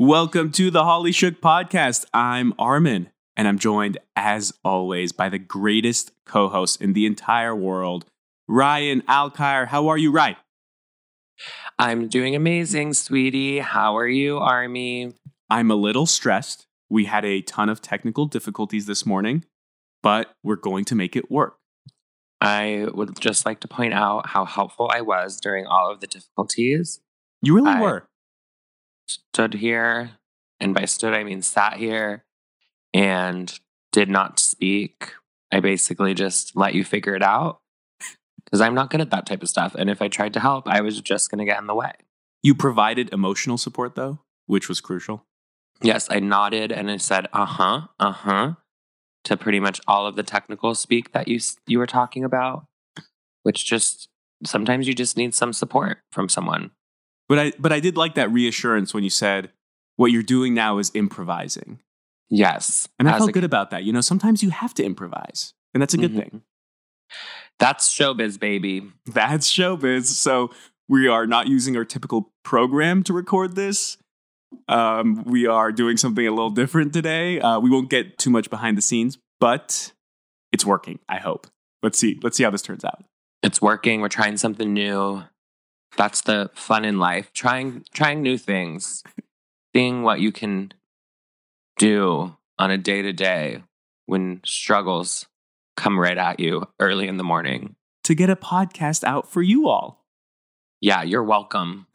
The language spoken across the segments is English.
Welcome to the Holly Shook podcast. I'm Armin, and I'm joined, as always, by the greatest co host in the entire world, Ryan Alkire. How are you, Ryan? I'm doing amazing, sweetie. How are you, Army? I'm a little stressed. We had a ton of technical difficulties this morning, but we're going to make it work. I would just like to point out how helpful I was during all of the difficulties. You really I- were. Stood here, and by stood, I mean sat here and did not speak. I basically just let you figure it out because I'm not good at that type of stuff. And if I tried to help, I was just going to get in the way. You provided emotional support, though, which was crucial. Yes, I nodded and I said, uh huh, uh huh, to pretty much all of the technical speak that you, you were talking about, which just sometimes you just need some support from someone. But I, but I did like that reassurance when you said, what you're doing now is improvising. Yes. And I felt a- good about that. You know, sometimes you have to improvise, and that's a good Mhm. thing. That's showbiz, baby. That's showbiz. So we are not using our typical program to record this. Um, we are doing something a little different today. Uh, we won't get too much behind the scenes, but it's working. I hope. Let's see. Let's see how this turns out. It's working. We're trying something new. That's the fun in life. Trying trying new things. Seeing what you can do on a day to day when struggles come right at you early in the morning. To get a podcast out for you all. Yeah, you're welcome.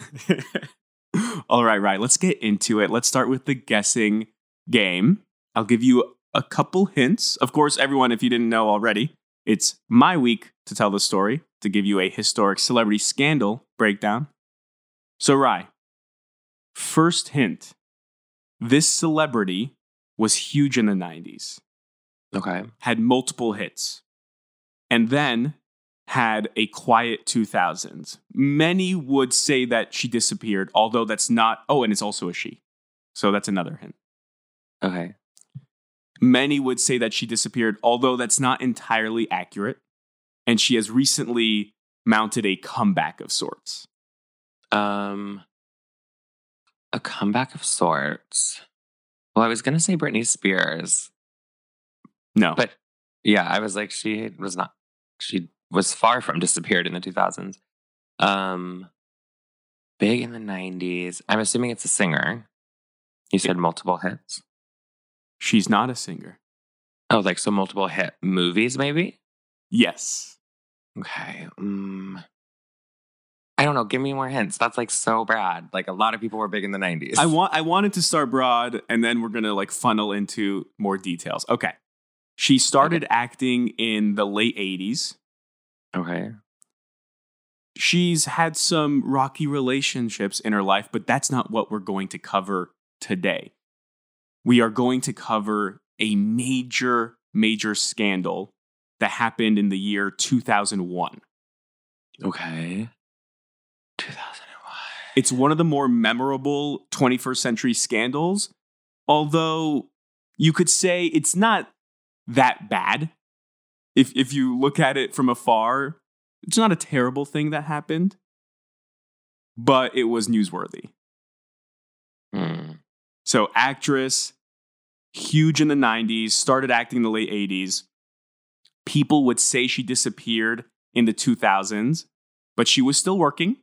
all right, right. Let's get into it. Let's start with the guessing game. I'll give you a couple hints. Of course, everyone, if you didn't know already, it's my week to tell the story, to give you a historic celebrity scandal breakdown. So, Rye, first hint this celebrity was huge in the 90s, Okay. had multiple hits, and then had a quiet 2000s. Many would say that she disappeared, although that's not. Oh, and it's also a she. So that's another hint. Okay. Many would say that she disappeared, although that's not entirely accurate. And she has recently mounted a comeback of sorts. Um a comeback of sorts. Well, I was gonna say Britney Spears, No. but yeah, I was like, she was not she was far from disappeared in the 2000s. Um big in the 90s. I'm assuming it's a singer. You said multiple hits. she's not a singer. Oh, like so multiple hit movies, maybe? Yes. Okay. Um, I don't know. Give me more hints. That's like so bad. Like a lot of people were big in the 90s. I want I wanted to start broad and then we're gonna like funnel into more details. Okay. She started acting in the late 80s. Okay. She's had some rocky relationships in her life, but that's not what we're going to cover today. We are going to cover a major, major scandal that happened in the year 2001. Okay. 2001. It's one of the more memorable 21st century scandals, although you could say it's not that bad. If, if you look at it from afar, it's not a terrible thing that happened, but it was newsworthy. Hmm. So, actress, huge in the 90s, started acting in the late 80s. People would say she disappeared in the 2000s, but she was still working.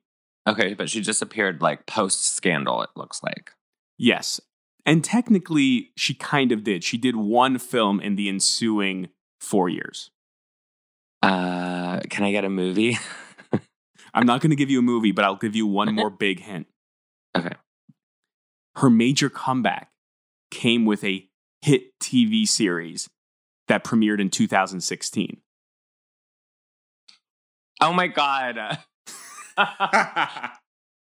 Okay, but she disappeared like post scandal, it looks like. Yes. And technically, she kind of did. She did one film in the ensuing four years. Uh, can I get a movie? I'm not going to give you a movie, but I'll give you one more big hint. okay. Her major comeback came with a hit TV series that premiered in 2016. Oh my God.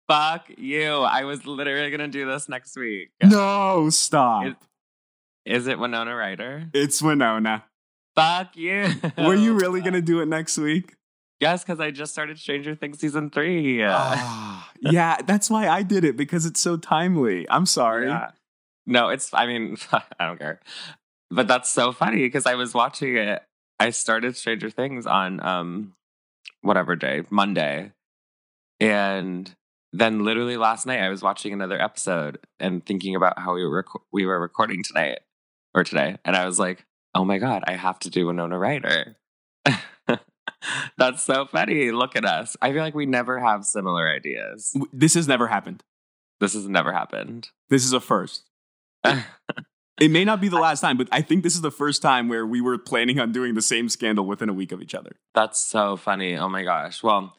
Fuck you. I was literally going to do this next week. no, stop. Is it Winona Ryder? it's Winona. Fuck you. Were you really going to do it next week? Yes, because I just started Stranger Things season three. Ah, yeah, that's why I did it because it's so timely. I'm sorry. Yeah. No, it's, I mean, I don't care. But that's so funny because I was watching it. I started Stranger Things on um whatever day, Monday. And then literally last night I was watching another episode and thinking about how we were rec- we were recording tonight or today, and I was like, oh my god, I have to do Winona Ryder. That's so funny. Look at us. I feel like we never have similar ideas. This has never happened. This has never happened. This is a first. It may not be the last time, but I think this is the first time where we were planning on doing the same scandal within a week of each other. That's so funny. Oh my gosh. Well,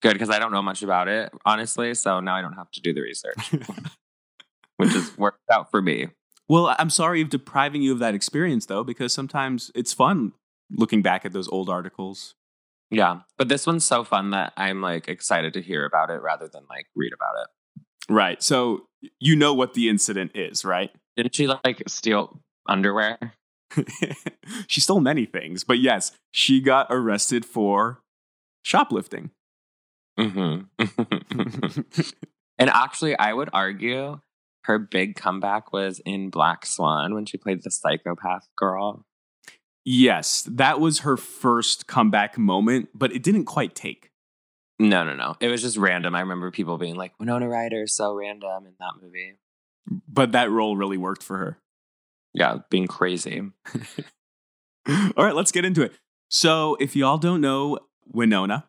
good because I don't know much about it, honestly. So now I don't have to do the research, which is worked out for me. Well, I'm sorry of depriving you of that experience, though, because sometimes it's fun looking back at those old articles. Yeah. But this one's so fun that I'm like excited to hear about it rather than like read about it. Right. So you know what the incident is, right? Didn't she like steal underwear? she stole many things, but yes, she got arrested for shoplifting. Mm-hmm. and actually, I would argue her big comeback was in Black Swan when she played the psychopath girl. yes, that was her first comeback moment, but it didn't quite take. No, no, no. It was just random. I remember people being like, Winona Ryder is so random in that movie. But that role really worked for her. Yeah, being crazy. All right, let's get into it. So, if y'all don't know Winona,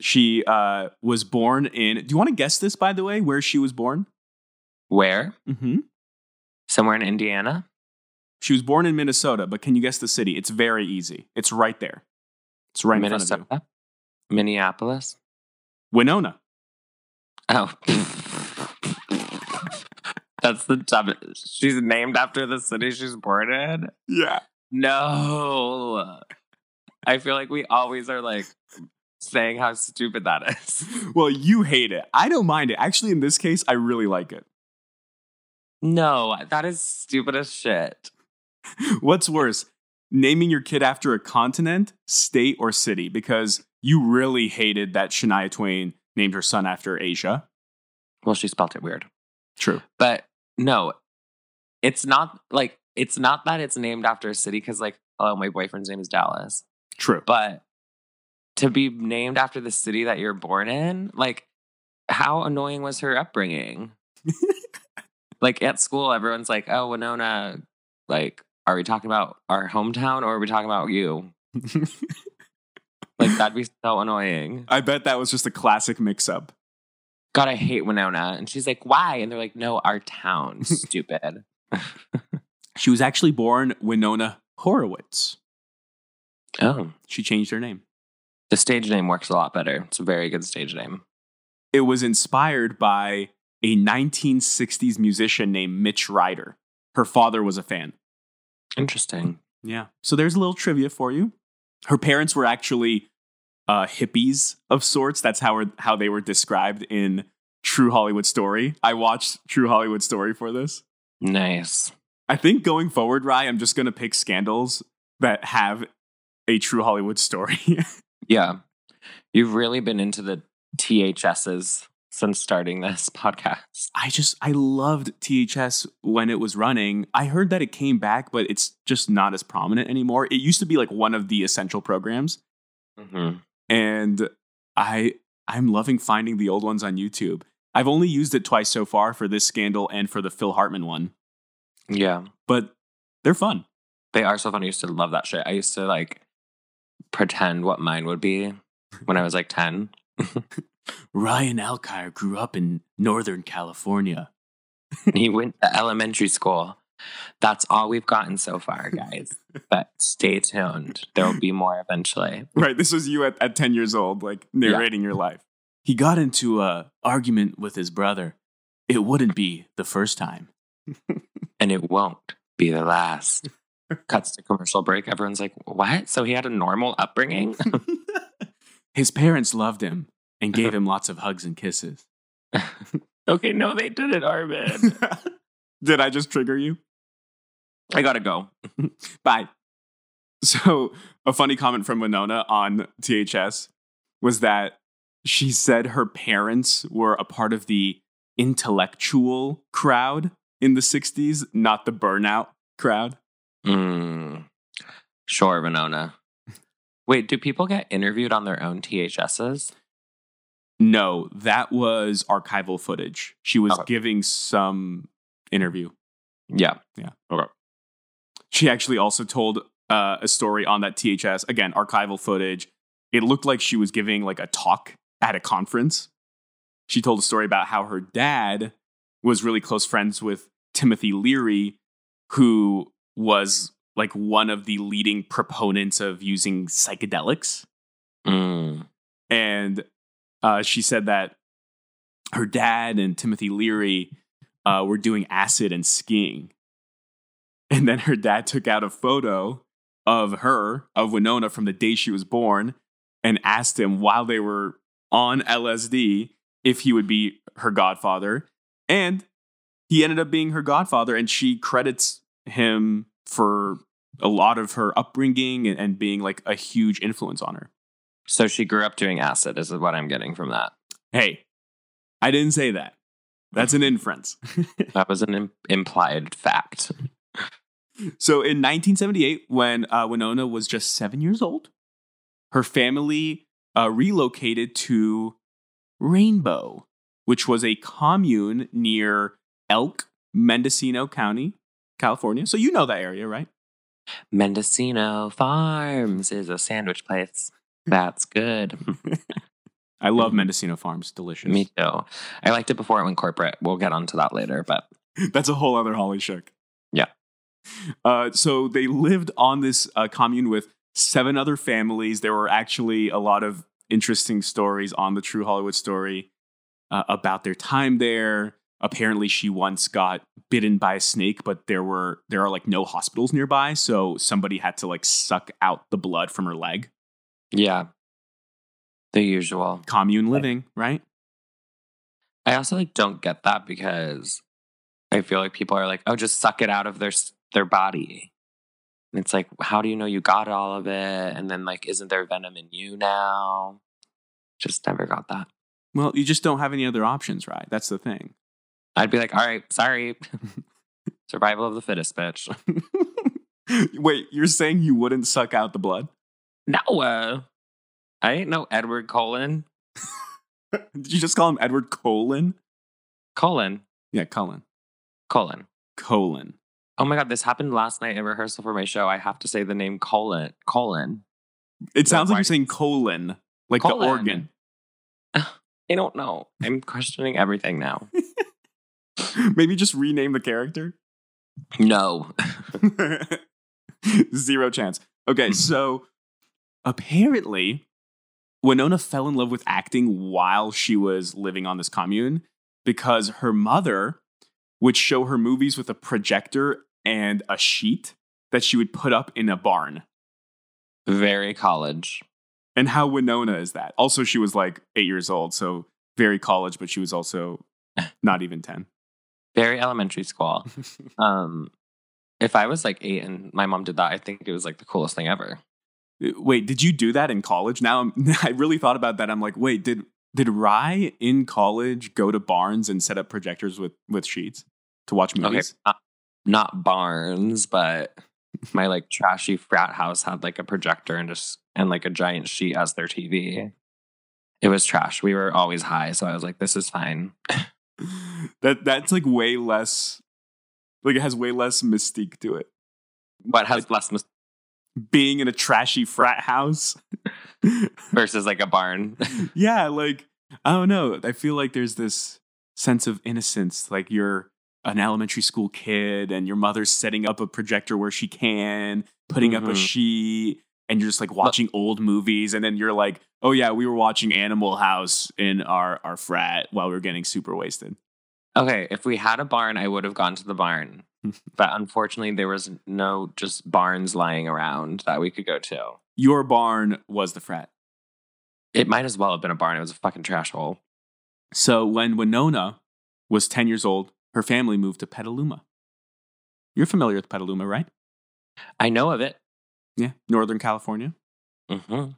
she uh, was born in. Do you want to guess this, by the way, where she was born? Where? Mm-hmm. Somewhere in Indiana? She was born in Minnesota, but can you guess the city? It's very easy. It's right there. It's right in front of you. Minneapolis? Winona. Oh. That's the dumbest. She's named after the city she's born in? Yeah. No. I feel like we always are like saying how stupid that is. Well, you hate it. I don't mind it. Actually, in this case, I really like it. No, that is stupid as shit. What's worse, naming your kid after a continent, state, or city? Because you really hated that Shania Twain named her son after Asia. Well, she spelt it weird. True. But no, it's not like it's not that it's named after a city because like, oh, my boyfriend's name is Dallas. True. But to be named after the city that you're born in, like, how annoying was her upbringing? like at school, everyone's like, "Oh, Winona, like, are we talking about our hometown or are we talking about you?" Like that'd be so annoying. I bet that was just a classic mix up. God, I hate Winona. And she's like, "Why?" And they're like, "No, our town, stupid." She was actually born Winona Horowitz. oh, She changed her name. the stage name works a lot better. It's a very good stage name. It was inspired by a 1960s musician named Mitch Ryder. Her father was a fan. Interesting. Yeah. So there's a little trivia for you. Her parents were actually uh, hippies of sorts. That's how, how they were described in True Hollywood Story. I watched True Hollywood Story for this. Nice. I think going forward, Rye, I'm just going to pick scandals that have a True Hollywood Story. Yeah. You've really been into the THSs since starting this podcast. I just I loved THS when it was running. I heard that it came back, but it's just not as prominent anymore. It used to be like one of the essential programs, Mm-hmm. and I I'm loving finding the old ones on YouTube. I've only used it twice so far for this scandal and for the Phil Hartman one, Yeah. but they're fun. They are so fun. I used to love that shit. I used to like pretend what mine would be when I was like 10. Ryan Alkire grew up in Northern California. he went to elementary school. That's all we've gotten so far, guys. but stay tuned. There will be more eventually. Right, this was you at, at 10 years old, like narrating your life. He got into a argument with his brother. It wouldn't be the first time. And it won't be the last. Cuts to commercial break. Everyone's like, what? So he had a normal upbringing? His parents loved him and gave him lots of hugs and kisses. okay, no, they didn't, Armin. Did I just trigger you? I gotta go. Bye. So, a funny comment from Winona on THS was that she said her parents were a part of the intellectual crowd in the 60s, not the burnout crowd. Mm. Sure, Winona. Wait, do people get interviewed on their own THSs? No, that was archival footage. She was Okay. giving some interview. Yeah. Yeah. Okay. She actually also told uh, a story on that THS. Again, archival footage. It looked like she was giving like a talk at a conference. She told a story about how her dad was really close friends with Timothy Leary, who was like one of the leading proponents of using psychedelics. Mm. And uh, she said that her dad and Timothy Leary uh, were doing acid and skiing. And then her dad took out a photo of her, of Winona, from the day she was born, and asked him while they were on LSD if he would be her godfather. And he ended up being her godfather, and she credits him for a lot of her upbringing and, and being like a huge influence on her. So she grew up doing acid, is what I'm getting from that. Hey, I didn't say that. That's an inference. That was an Im- implied fact. so in 1978, when uh, Winona was just seven years old, her family uh, relocated to Rainbow, which was a commune near Elk, Mendocino County, California. So you know that area, right? Mendocino Farms is a sandwich place. That's good. I love. Mendocino Farms. Delicious. Me too. I liked it before it went corporate. We'll get onto that later, but That's a whole other Holly Shook. Yeah. Uh, so they lived on this uh, commune with seven other families. There were actually a lot of interesting stories on the True Hollywood Story uh, about their time there. Apparently, she once got bitten by a snake, but there were there are like no hospitals nearby, so somebody had to like suck out the blood from her leg. Yeah. The usual. Commune living, right? I also like don't get that because I feel like people are like, "Oh, just suck it out of their their body." And it's like, how do you know you got all of it? And then like, isn't there venom in you now? Just never got that. Well, you just don't have any other options, right? That's the thing. I'd be like, all right, sorry. Survival of the fittest, bitch. Wait, you're saying you wouldn't suck out the blood? No, uh, I ain't no Edward Cullen. Did you just call him Edward Colon? Cullen. Yeah, Colin. Cullen. Colon. Oh my god, this happened last night in rehearsal for my show. I have to say the name Colin. Colin. It sounds like you're saying colon, like Colon. the organ. I don't know. I'm questioning everything now. Maybe just rename the character. No. Zero chance. Okay, so apparently Winona fell in love with acting while she was living on this commune because her mother would show her movies with a projector and a sheet that she would put up in a barn. Very college. And how Winona is that? Also, she was like eight years old, so very college, but she was also not even 10. Very elementary school. Um, if I was like eight and my mom did that, I think it was like the coolest thing ever. Wait, did you do that in college? Now I'm, I really thought about that. I'm like, wait, did did Rye in college go to barns and set up projectors with with sheets to watch Okay, movies? Uh, not, barns, but my like trashy frat house had like a projector and just and like a giant sheet as their TV. It was trash. We were always high, so I was like, "This is fine." that that's like way less like it has way less mystique to it. What has less mis- Being in a trashy frat house. versus like a barn? yeah, like I don't know. I feel like there's this sense of innocence. Like you're an elementary school kid and your mother's setting up a projector where she can, putting up a Mhm. sheet, and you're just like watching old movies, and then you're like, oh yeah, we were watching Animal House in our our frat while we were getting super wasted. Okay, if we had a barn, I would have gone to the barn. but unfortunately, there was no just barns lying around that we could go to. Your barn was the frat. It might as well have been a barn. It was a fucking trash hole. So when Winona was 10 years old, her family moved to Petaluma. You're familiar with Petaluma, right? I know of it. Yeah, Northern California. hmm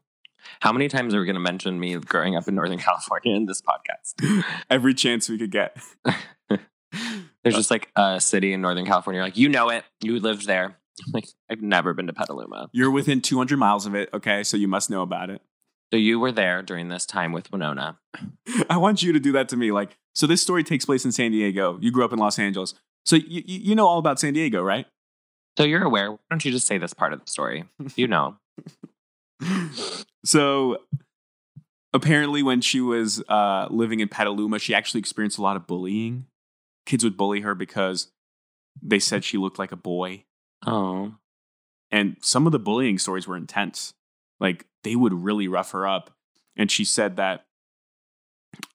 How many times are we going to mention me growing up in Northern California in this podcast? Every chance we could get. There's just like a city in Northern California. You're Like, you know it. You lived there. Like, I've never been to Petaluma. You're within 200 miles of it, okay? So you must know about it. So you were there during this time with Winona. I want you to do that to me. Like, so this story takes place in San Diego. You grew up in Los Angeles. So you, you you know all about San Diego, right? So you're aware. Why don't you just say this part of the story? You know. So apparently when she was uh, living in Petaluma, she actually experienced a lot of bullying. Kids would bully her because they said she looked like a boy. Oh. And some of the bullying stories were intense. Like they would really rough her up. And she said that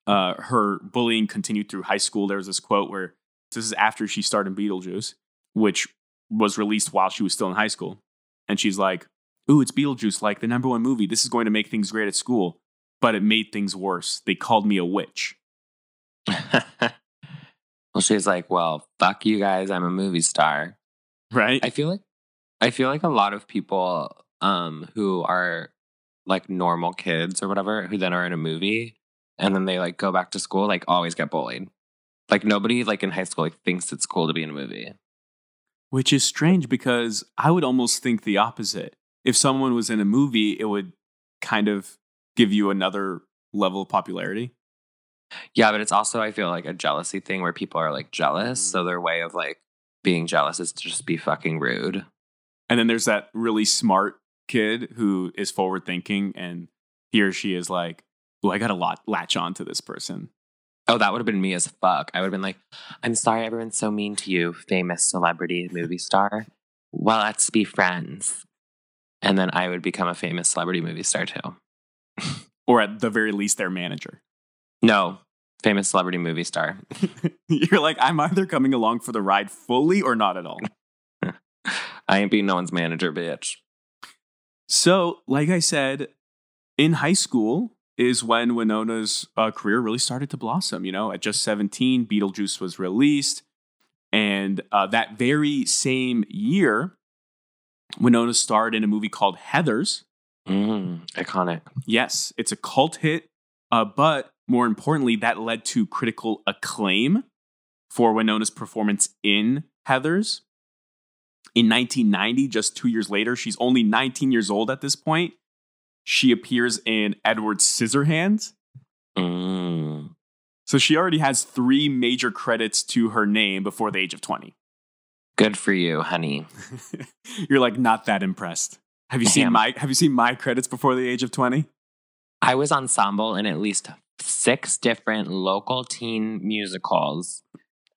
uh, her bullying continued through high school. There was this quote where this is after she starred in Beetlejuice, which was released while she was still in high school. And she's like, Ooh, it's Beetlejuice, like the number one movie. This is going to make things great at school. But it made things worse. They called me a witch. well, she's like, Well, fuck you guys. I'm a movie star. Right? I feel like I feel like a lot of people um who are like normal kids or whatever who then are in a movie and then they like go back to school like always get bullied. Like nobody like in high school like thinks it's cool to be in a movie. Which is strange because I would almost think the opposite. If someone was in a movie, it would kind of give you another level of popularity. Yeah, but it's also I feel like a jealousy thing where people are like jealous, Mm. so their way of like being jealous is to just be fucking rude. And then there's that really smart kid who is forward thinking and he or she is like, Oh, I got to lot- latch on to this person. Oh, that would have been me as fuck. I would have been like, I'm sorry everyone's so mean to you, famous celebrity movie star. Well, let's be friends. And then I would become a famous celebrity movie star too. Or at the very least, their manager. No, famous celebrity movie star. You're like, I'm either coming along for the ride fully or not at all. I ain't being no one's manager, bitch. So, like I said, in high school is when Winona's uh, career really started to blossom. You know, at just 17, Beetlejuice was released. And uh, that very same year, Winona starred in a movie called Heathers. Mm, iconic. Yes, it's a cult hit, uh, but more importantly, that led to critical acclaim for Winona's performance in Heathers. In 1990, just two years later, she's only 19 years old at this point. She appears in Edward Scissorhands. Mm. So she already has three major credits to her name before the age of 20. Good for you, honey. You're like not that impressed. Have you seen my have you seen my credits before the age of 20? I was ensemble in at least six different local teen musicals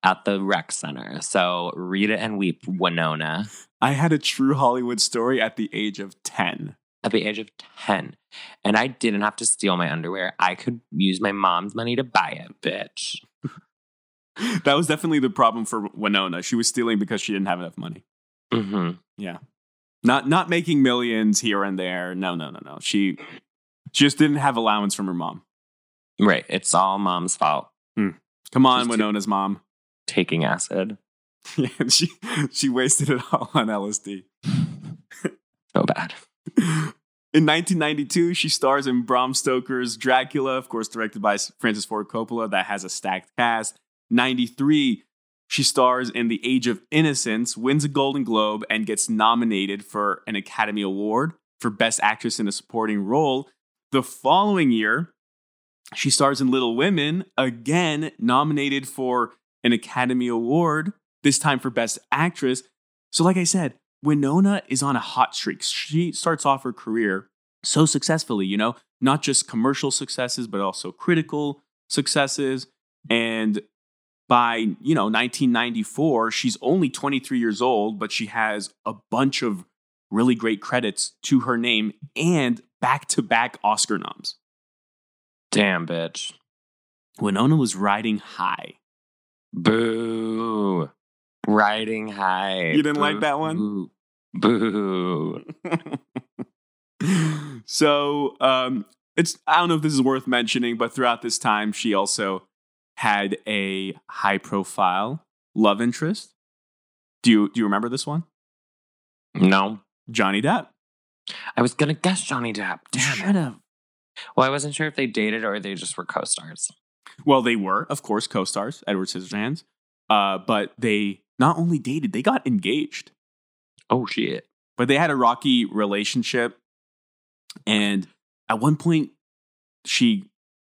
at the rec center. So read it and weep, Winona. I had a true Hollywood story at the age of 10. At the age of 10. And I didn't have to steal my underwear. I could use my mom's money to buy it, bitch. that was definitely the problem for Winona. She was stealing because she didn't have enough money. hmm Yeah. Not not making millions here and there. No, no, no, no. She she just didn't have allowance from her mom. Right. It's all mom's fault. Come on, She's Winona's mom. Taking acid. Yeah, she she wasted it all on LSD. So bad. In 1992, she stars in Bram Stoker's Dracula, of course, directed by Francis Ford Coppola, that has a stacked cast. 93, she stars in The Age of Innocence, wins a Golden Globe, and gets nominated for an Academy Award for Best Actress in a Supporting Role. The following year, she stars in Little Women, again nominated for an Academy Award, this time for Best Actress. So, like I said, Winona is on a hot streak. She starts off her career so successfully, you know, not just commercial successes, but also critical successes. And by, you know, 1994, she's only 23 years old, but she has a bunch of really great credits to her name and back to back Oscar noms. Damn, bitch. Winona was riding high. Boo. Riding high. You didn't like that one? Boo. Boo. so um, it's I don't know if this is worth mentioning, but throughout this time, she also had a high profile love interest. Do you do you remember this one? No. Johnny Depp. I was gonna guess Johnny Depp. Damn. Should have. Well, I wasn't sure if they dated or they just were co-stars. Well, they were, of course, co-stars, Edward Scissorhands. Uh, but they not only dated, they got engaged. Oh shit. But they had a rocky relationship. And at one point, she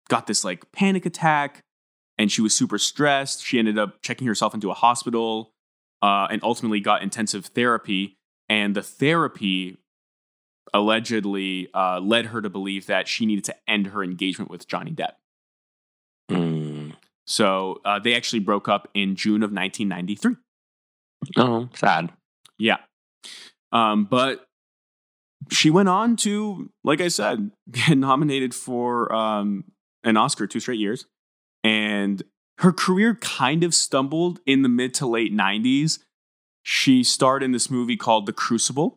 got this like panic attack and she was super stressed. She ended up checking herself into a hospital uh, and ultimately got intensive therapy. And the therapy allegedly uh, led her to believe that she needed to end her engagement with Johnny Depp. Mm. So uh, they actually broke up in June of 1993. Oh, sad. Yeah. Um, but she went on to, like I said, get nominated for um, an Oscar two straight years. And her career kind of stumbled in the mid to late 90s. She starred in this movie called The Crucible.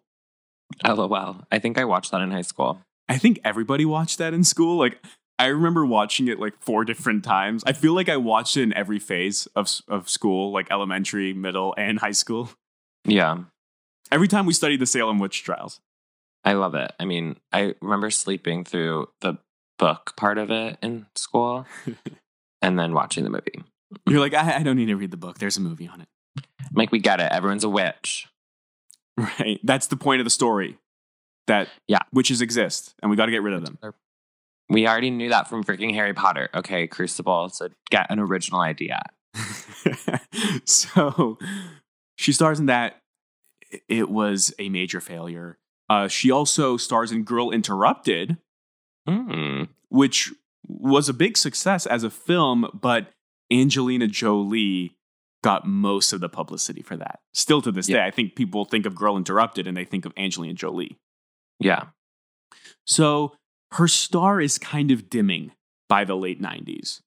Oh, LOL. I think I watched that in high school. I think everybody watched that in school. Like, I remember watching it like four different times. I feel like I watched it in every phase of, of school, like elementary, middle, and high school. Yeah. Every time we studied the Salem witch trials. I love it. I mean, I remember sleeping through the book part of it in school and then watching the movie. You're like, I, I don't need to read the book. There's a movie on it. I'm like, we get it. Everyone's a witch. Right. That's the point of the story. That Yeah. witches exist and we got to get rid of them. We already knew that from freaking Harry Potter. Okay, Crucible. So get an original idea. so she stars in that. It was a major failure. Uh, she also stars in Girl Interrupted, Mm. which was a big success as a film, but Angelina Jolie got most of the publicity for that. Still to this Yeah. day, I think people think of Girl Interrupted and they think of Angelina Jolie. Yeah. So her star is kind of dimming by the late 90s.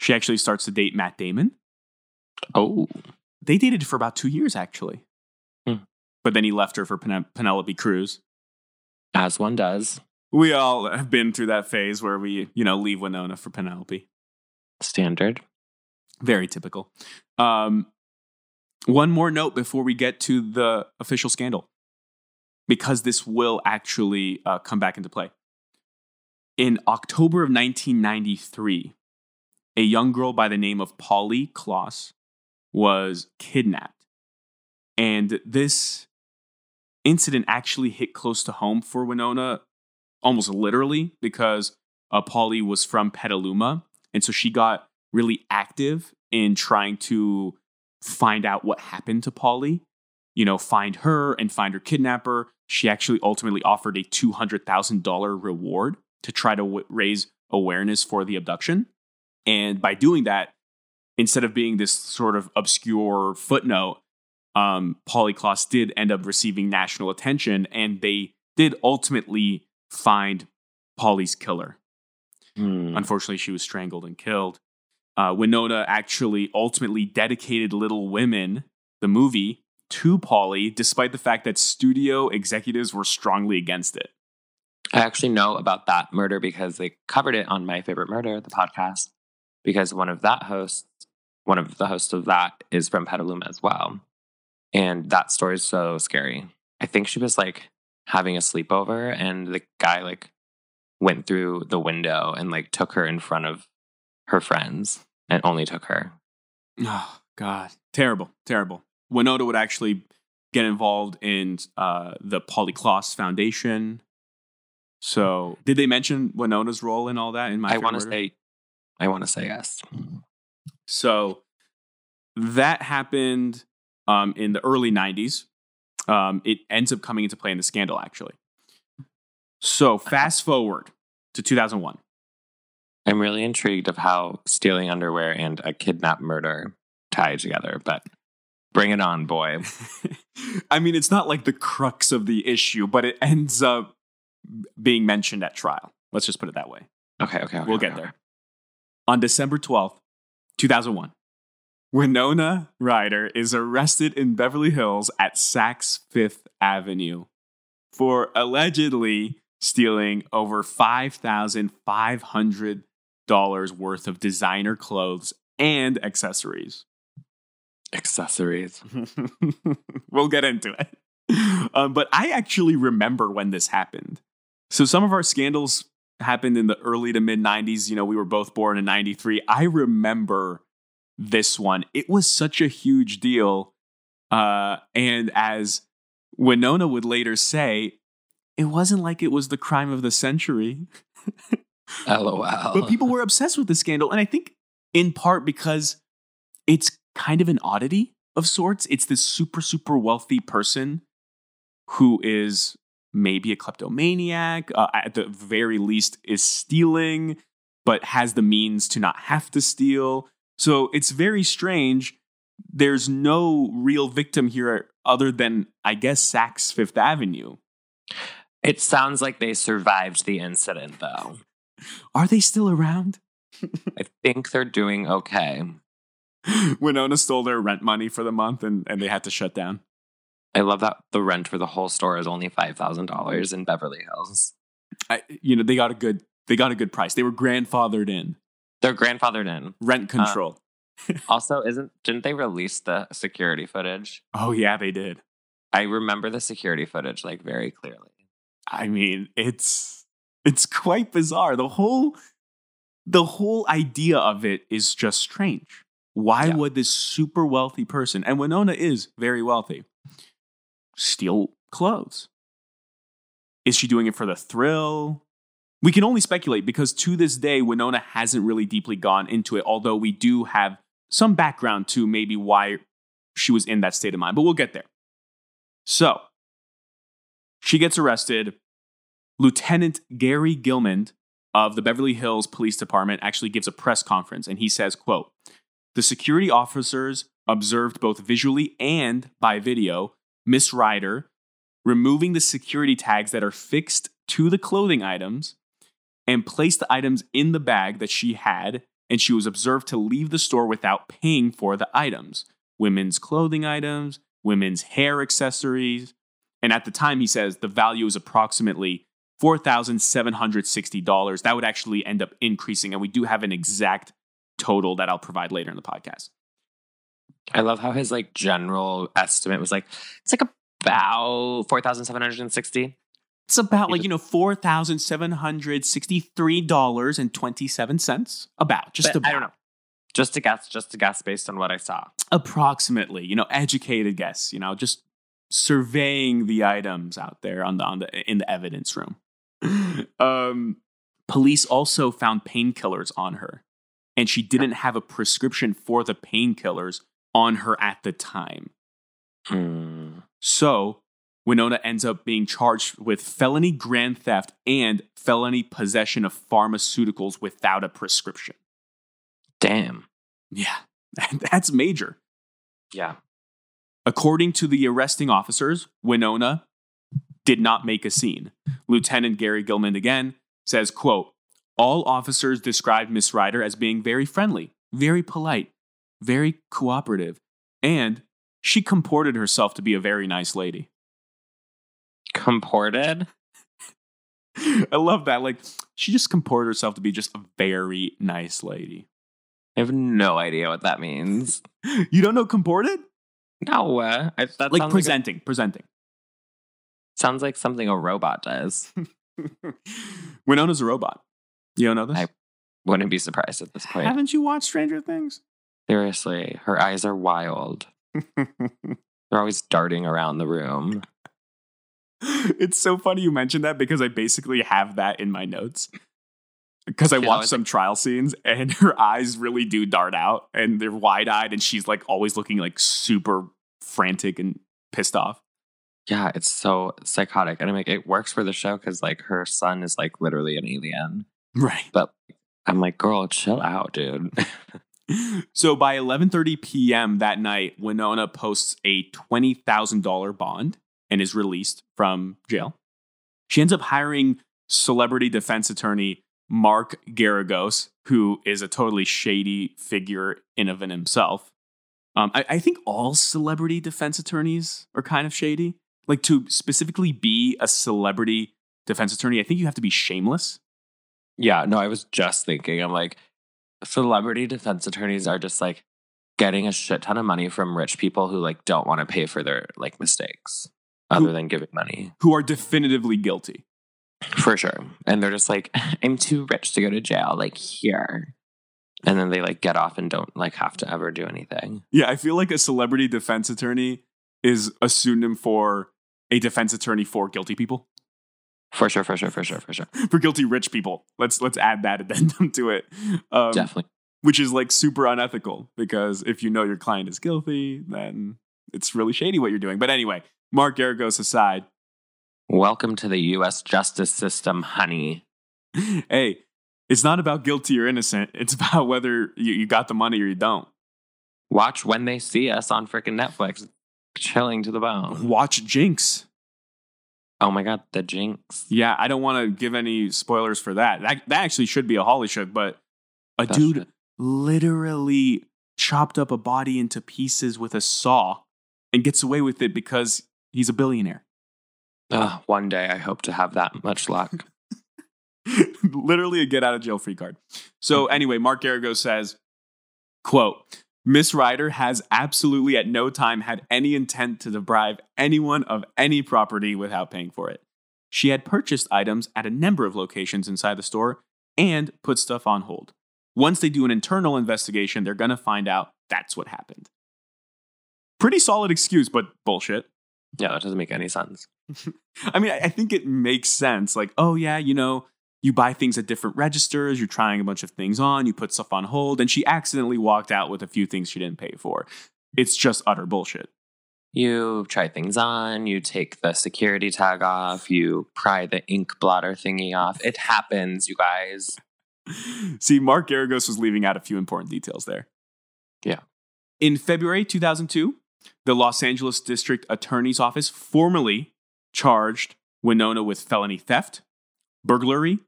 She actually starts to date Matt Damon. Oh. They dated for about two years, actually. Hmm. But then he left her for Pen- Penelope Cruz. As one does. We all have been through that phase where we, you know, leave Winona for Penelope. Standard. Very typical. Um, one more note before we get to the official scandal, because this will actually uh, come back into play. In October of 1993, a young girl by the name of Polly Klaas was kidnapped. And this incident actually hit close to home for Winona, almost literally, because uh, Polly was from Petaluma. And so she got really active in trying to find out what happened to Polly, you know, find her and find her kidnapper. She actually ultimately offered a $200,000 reward to try to w- raise awareness for the abduction. And by doing that, instead of being this sort of obscure footnote, um, Polly Klaas did end up receiving national attention, and they did ultimately find Polly's killer. Hmm. Unfortunately, she was strangled and killed. Uh, Winona actually ultimately dedicated Little Women, the movie, to Polly, despite the fact that studio executives were strongly against it. I actually know about that murder because they covered it on My Favorite Murder, the podcast, because one of that hosts, one of the hosts of that is from Petaluma as well. And that story is so scary. I think she was like having a sleepover and the guy like went through the window and like took her in front of her friends and only took her. Oh, God. Terrible, terrible. Winona would actually get involved in uh, the Polly Klaas Foundation. So, did they mention Winona's role in all that? In my I want to say, I want to say yes. So that happened um, in the early 90s. Um, it ends up coming into play in the scandal, actually. So fast forward to 2001. I'm really intrigued of how stealing underwear and a kidnap murder tie together, but bring it on, boy. I mean, it's not like the crux of the issue, but it ends up being mentioned at trial. Let's just put it that way. Okay, okay, okay we'll okay, get okay. there. On December 12th, 2001, Winona Ryder is arrested in Beverly Hills at Saks Fifth Avenue for allegedly stealing over $5,500 worth of designer clothes and accessories. Accessories. we'll get into it. Um, but I actually remember when this happened. So some of our scandals happened in the early to mid 90s. You know, we were both born in 93. I remember this one. It was such a huge deal. Uh, and as Winona would later say, it wasn't like it was the crime of the century. LOL. But people were obsessed with the scandal. And I think in part because it's kind of an oddity of sorts. It's this super, super wealthy person who is maybe a kleptomaniac, uh, at the very least, is stealing, but has the means to not have to steal. So it's very strange. There's no real victim here other than, I guess, Saks Fifth Avenue. It sounds like they survived the incident, though. Are they still around? I think they're doing okay. Winona stole their rent money for the month and, and they had to shut down. I love that the rent for the whole store is only five thousand dollars in Beverly Hills. I, you know, they got a good they got a good price. They were grandfathered in. They're grandfathered in. Rent control. Uh, also, isn't didn't they release the security footage? oh yeah, they did. I remember the security footage like very clearly. I mean, it's it's quite bizarre. The whole the whole idea of it is just strange. Why Yeah. would this super wealthy person, and Winona is very wealthy, steal clothes? Is she doing it for the thrill? We can only speculate because to this day, Winona hasn't really deeply gone into it, although we do have some background to maybe why she was in that state of mind, but we'll get there. So, she gets arrested. Lieutenant Gary Gilman of the Beverly Hills Police Department actually gives a press conference and he says, quote, the security officers observed both visually and by video Miss Ryder removing the security tags that are fixed to the clothing items and placed the items in the bag that she had, and she was observed to leave the store without paying for the items women's clothing items, women's hair accessories. And at the time, he says the value is approximately $4,760. That would actually end up increasing. And we do have an exact total that I'll provide later in the podcast. I love how his like general estimate was like, it's like about 4,760. It's about like, you know, $4,763.27. About, just But about. I don't know. Just a guess, just a guess based on what I saw. Approximately, you know, educated guess, you know, just surveying the items out there on the, on the in the evidence room. um, police also found painkillers on her, and she didn't have a prescription for the painkillers on her at the time. Hmm. So Winona ends up being charged with felony grand theft and felony possession of pharmaceuticals without a prescription. Damn. Yeah, that's major. Yeah. According to the arresting officers, Winona did not make a scene. Lieutenant Gary Gilman again says, quote, all officers described Miss Ryder as being very friendly, very polite, very cooperative, and she comported herself to be a very nice lady. Comported. I love that. Like, she just comported herself to be just a very nice lady. I have no idea what that means. You don't know comported? No, uh, I, that like presenting, presenting. Like a, sounds like something a robot does. Winona's a robot. You don't know this? I Wouldn't be surprised at this point. Haven't you watched Stranger Things? Seriously, her eyes are wild. They're always darting around the room. it's so funny you mentioned that because I basically have that in my notes. Because I watched some trial scenes and her eyes really do dart out and they're wide eyed and she's like always looking like super frantic and pissed off. Yeah, it's so psychotic. And I'm like, it works for the show because like her son is like literally an alien. Right. But I'm like, girl, chill out, dude. so by 11:30 p.m. that night, Winona posts a $20,000 bond and is released from jail. She ends up hiring celebrity defense attorney Mark Geragos, who is a totally shady figure in of himself. Um, I, I think all celebrity defense attorneys are kind of shady. Like to specifically be a celebrity defense attorney, I think you have to be shameless. yeah, no, I was just thinking, I'm like, celebrity defense attorneys are just like getting a shit ton of money from rich people who like don't want to pay for their like mistakes other Who- than giving money. who are definitively guilty. For sure. And they're just like, I'm too rich to go to jail, like here. And then they like get off and don't like have to ever do anything. Yeah, I feel like a celebrity defense attorney is a pseudonym for a defense attorney for guilty people. For sure, for sure, for sure, for sure. for guilty rich people. Let's let's add that addendum to it. Um, Definitely. which is like super unethical because if you know your client is guilty, then it's really shady what you're doing. But anyway, Mark Geragos aside, Welcome to the US justice system, honey. hey, it's not about guilty or innocent. It's about whether you, you got the money or you don't. Watch when they see us on freaking Netflix, chilling to the bone. Watch Jinx. Oh my god, the jinx. Yeah, I don't want to give any spoilers for that. That that actually should be a Holly shook, but a That dude literally chopped up a body into pieces with a saw and gets away with it because he's a billionaire. Ugh, one day I hope to have that much luck. literally a get out of jail free card. So anyway, Mark Geragos says, quote, Miss Ryder has absolutely at no time had any intent to deprive anyone of any property without paying for it. She had purchased items at a number of locations inside the store and put stuff on hold. Once they do an internal investigation, they're going to find out that's what happened. Pretty solid excuse, but bullshit. Yeah, that doesn't make any sense. I mean, I I think it makes sense. Like, oh, yeah, you know, you buy things at different registers, you're trying a bunch of things on, you put stuff on hold, and she accidentally walked out with a few things she didn't pay for. It's just utter bullshit. You try things on, you take the security tag off, you pry the ink blotter thingy off. It happens, you guys. See, Mark Geragos was leaving out a few important details there. Yeah. In February 2002, the Los Angeles District Attorney's Office formally charged Winona with felony theft, burglary,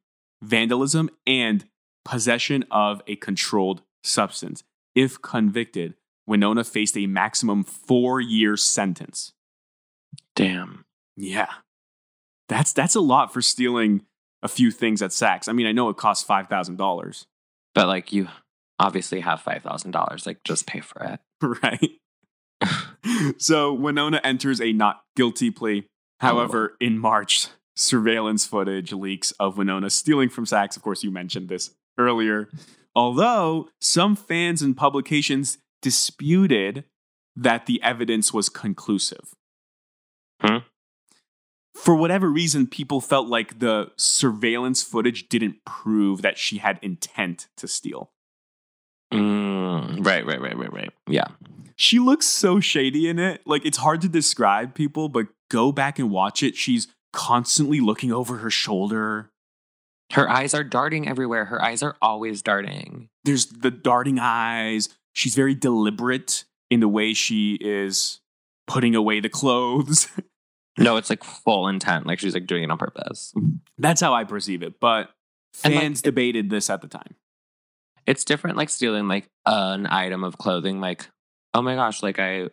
vandalism, and possession of a controlled substance. If convicted, Winona faced a maximum four year sentence. Damn. Yeah. That's that's a lot for stealing a few things at Saks. I mean, I know it costs five thousand dollars. But like you obviously have five thousand dollars. Like just pay for it. right? so Winona enters a not guilty plea. However, in March, surveillance footage leaks of Winona stealing from Saks. Of course, you mentioned this earlier. Although some fans and publications disputed that the evidence was conclusive. Hmm? For whatever reason, people felt like the surveillance footage didn't prove that she had intent to steal. Mm, right, right, right, right, right. Yeah. She looks so shady in it. Like it's hard to describe people, but go back and watch it. She's constantly looking over her shoulder. Her eyes are darting everywhere. Her eyes are always darting. There's the darting eyes. She's very deliberate in the way she is putting away the clothes. No, it's like full intent. Like she's like doing it on purpose. That's how I perceive it. But like, fans it- debated this at the time. It's different like stealing like an item of clothing. Like, oh my gosh, like I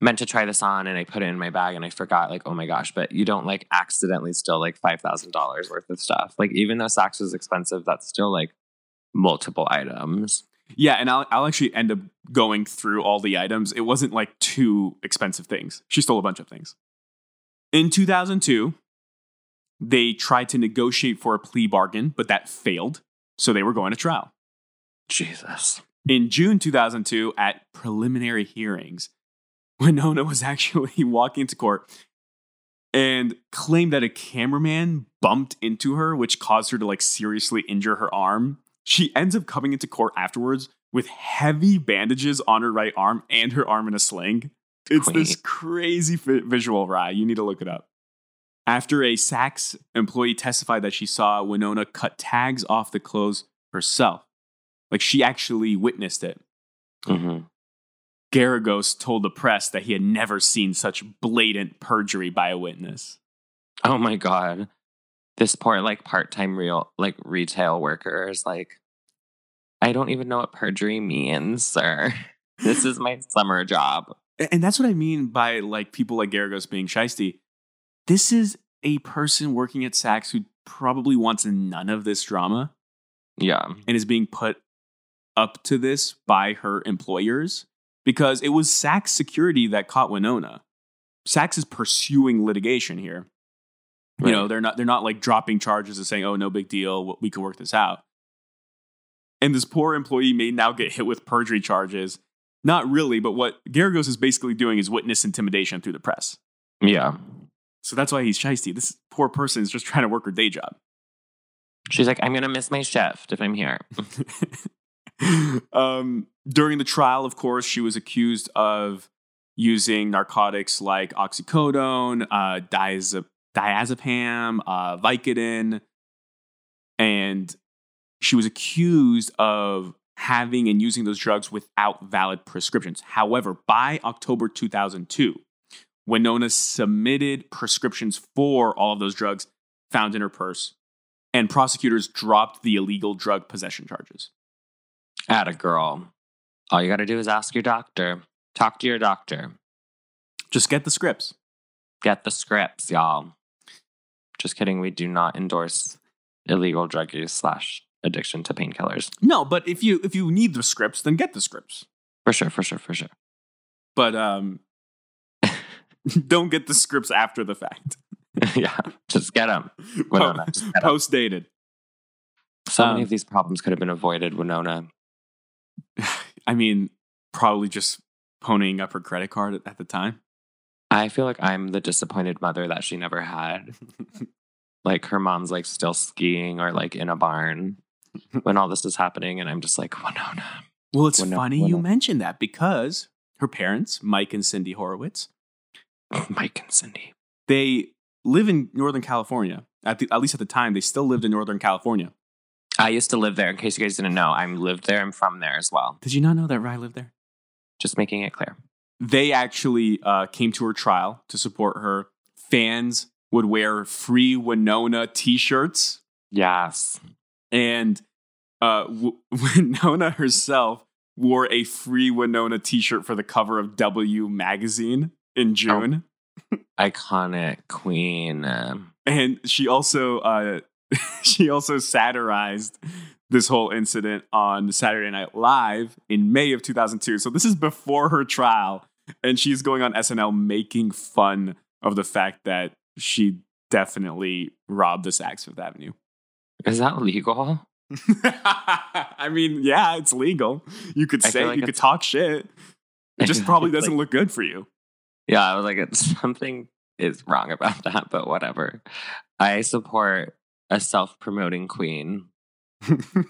meant to try this on and I put it in my bag and I forgot, like, oh my gosh, but you don't like accidentally steal like five thousand dollars worth of stuff. Like even though Saks is expensive, that's still like multiple items. Yeah, and I'll, I'll actually end up going through all the items. It wasn't like two expensive things. She stole a bunch of things. In 2002, they tried to negotiate for a plea bargain, but that failed. So they were going to trial. Jesus. In June 2002, at preliminary hearings, Winona was actually walking into court and claimed that a cameraman bumped into her, which caused her to like seriously injure her arm. She ends up coming into court afterwards with heavy bandages on her right arm and her arm in a sling. It's this crazy vi- visual, Rye. You need to look it up. After a Saks employee testified that she saw Winona cut tags off the clothes herself, like she actually witnessed it. hmm Geragos told the press that he had never seen such blatant perjury by a witness. Oh my god. This poor like part-time real like retail worker is like I don't even know what perjury means, sir. This is my summer job. And that's what I mean by like people like Geragos being shisty. This is a person working at Saks who probably wants none of this drama Yeah. and is being put up to this by her employers because it was Saks security that caught Winona. Saks is pursuing litigation here. You know, they're not they're not like dropping charges and saying, "Oh, no big deal, we can work this out." And this poor employee may now get hit with perjury charges. Not really, but what Geragos is basically doing is witness intimidation through the press. Yeah. So that's why he's shisty. This poor person is just trying to work her day job. She's like, I'm gonna miss my shift if I'm here. um, during the trial, of course, she was accused of using narcotics like oxycodone, uh, diazep- diazepam, uh, Vicodin, and she was accused of having and using those drugs without valid prescriptions. However, by October 2002, Winona submitted prescriptions for all of those drugs found in her purse, and prosecutors dropped the illegal drug possession charges. At a girl. All you gotta do is ask your doctor. Talk to your doctor. Just get the scripts. Get the scripts, y'all. Just kidding. We do not endorse illegal drug use slash addiction to painkillers. No, but if you if you need the scripts, then get the scripts. For sure, for sure, for sure. But um don't get the scripts after the fact. yeah, just get them. Winona, just get 'em. Post dated. So many um, of these problems could have been avoided, Winona. I mean, probably just ponying up her credit card at, at the time. I feel like I'm the disappointed mother that she never had. like her mom's like still skiing or like in a barn when all this is happening, and I'm just like, Winona. Well, it's Winona- funny you Winona. mentioned that because her parents, Mike and Cindy Horowitz, Mike and Cindy. they live in Northern California. At, the, at least at the time, they still lived in Northern California. I used to live there. In case you guys didn't know, I'm lived there. I'm from there as well. Did you not know that Rye lived there? Just making it clear. They actually uh, came to her trial to support her. Fans would wear free Winona T-shirts, Yes. and uh, w- Winona herself wore a free Winona T-shirt for the cover of W magazine in June. Iconic queen. Um, and she also uh she also satirized this whole incident on Saturday Night Live in May of 2002. So this is before her trial and she's going on SNL making fun of the fact that she definitely robbed the Saks Fifth Avenue. Is that legal? I mean, yeah, it's legal. You could I say like you could talk shit. It just probably doesn't like- look good for you. Yeah, I was like, it's something is wrong about that, but whatever. I support a self-promoting queen.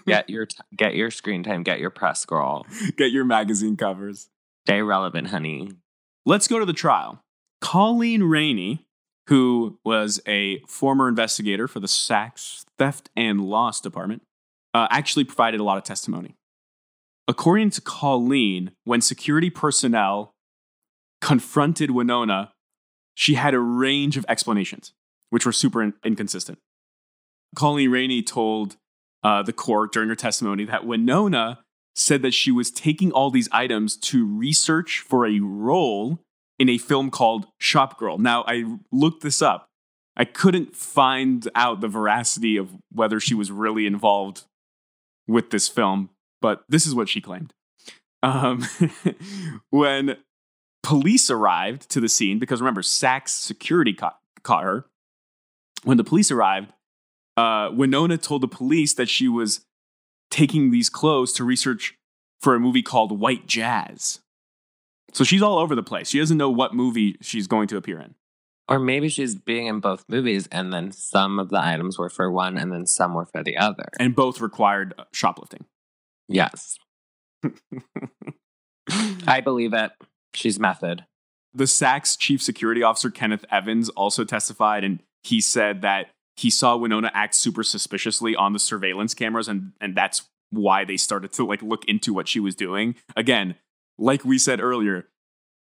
Get your t- get your screen time. Get your press, girl. Get your magazine covers. Stay relevant, honey. Let's go to the trial. Colleen Rainey, who was a former investigator for the Saks Theft and Loss Department, uh, actually provided a lot of testimony. According to Colleen, when security personnel confronted Winona, she had a range of explanations, which were super in- inconsistent. Colleen Rainey told uh, the court during her testimony that Winona said that she was taking all these items to research for a role in a film called Shop Girl. Now, I looked this up. I couldn't find out the veracity of whether she was really involved with this film, but this is what she claimed. Um, when police arrived to the scene, because remember, Saks security caught, caught her. When the police arrived, uh, Winona told the police that she was taking these clothes to research for a movie called White Jazz. So she's all over the place. She doesn't know what movie she's going to appear in. Or maybe she's being in both movies, and then some of the items were for one, and then some were for the other. And both required uh, shoplifting. Yes, I believe it. She's method. The Saks chief security officer, Kenneth Evans, also testified, and he said that he saw Winona act super suspiciously on the surveillance cameras, and, and that's why they started to like look into what she was doing. Again, like we said earlier,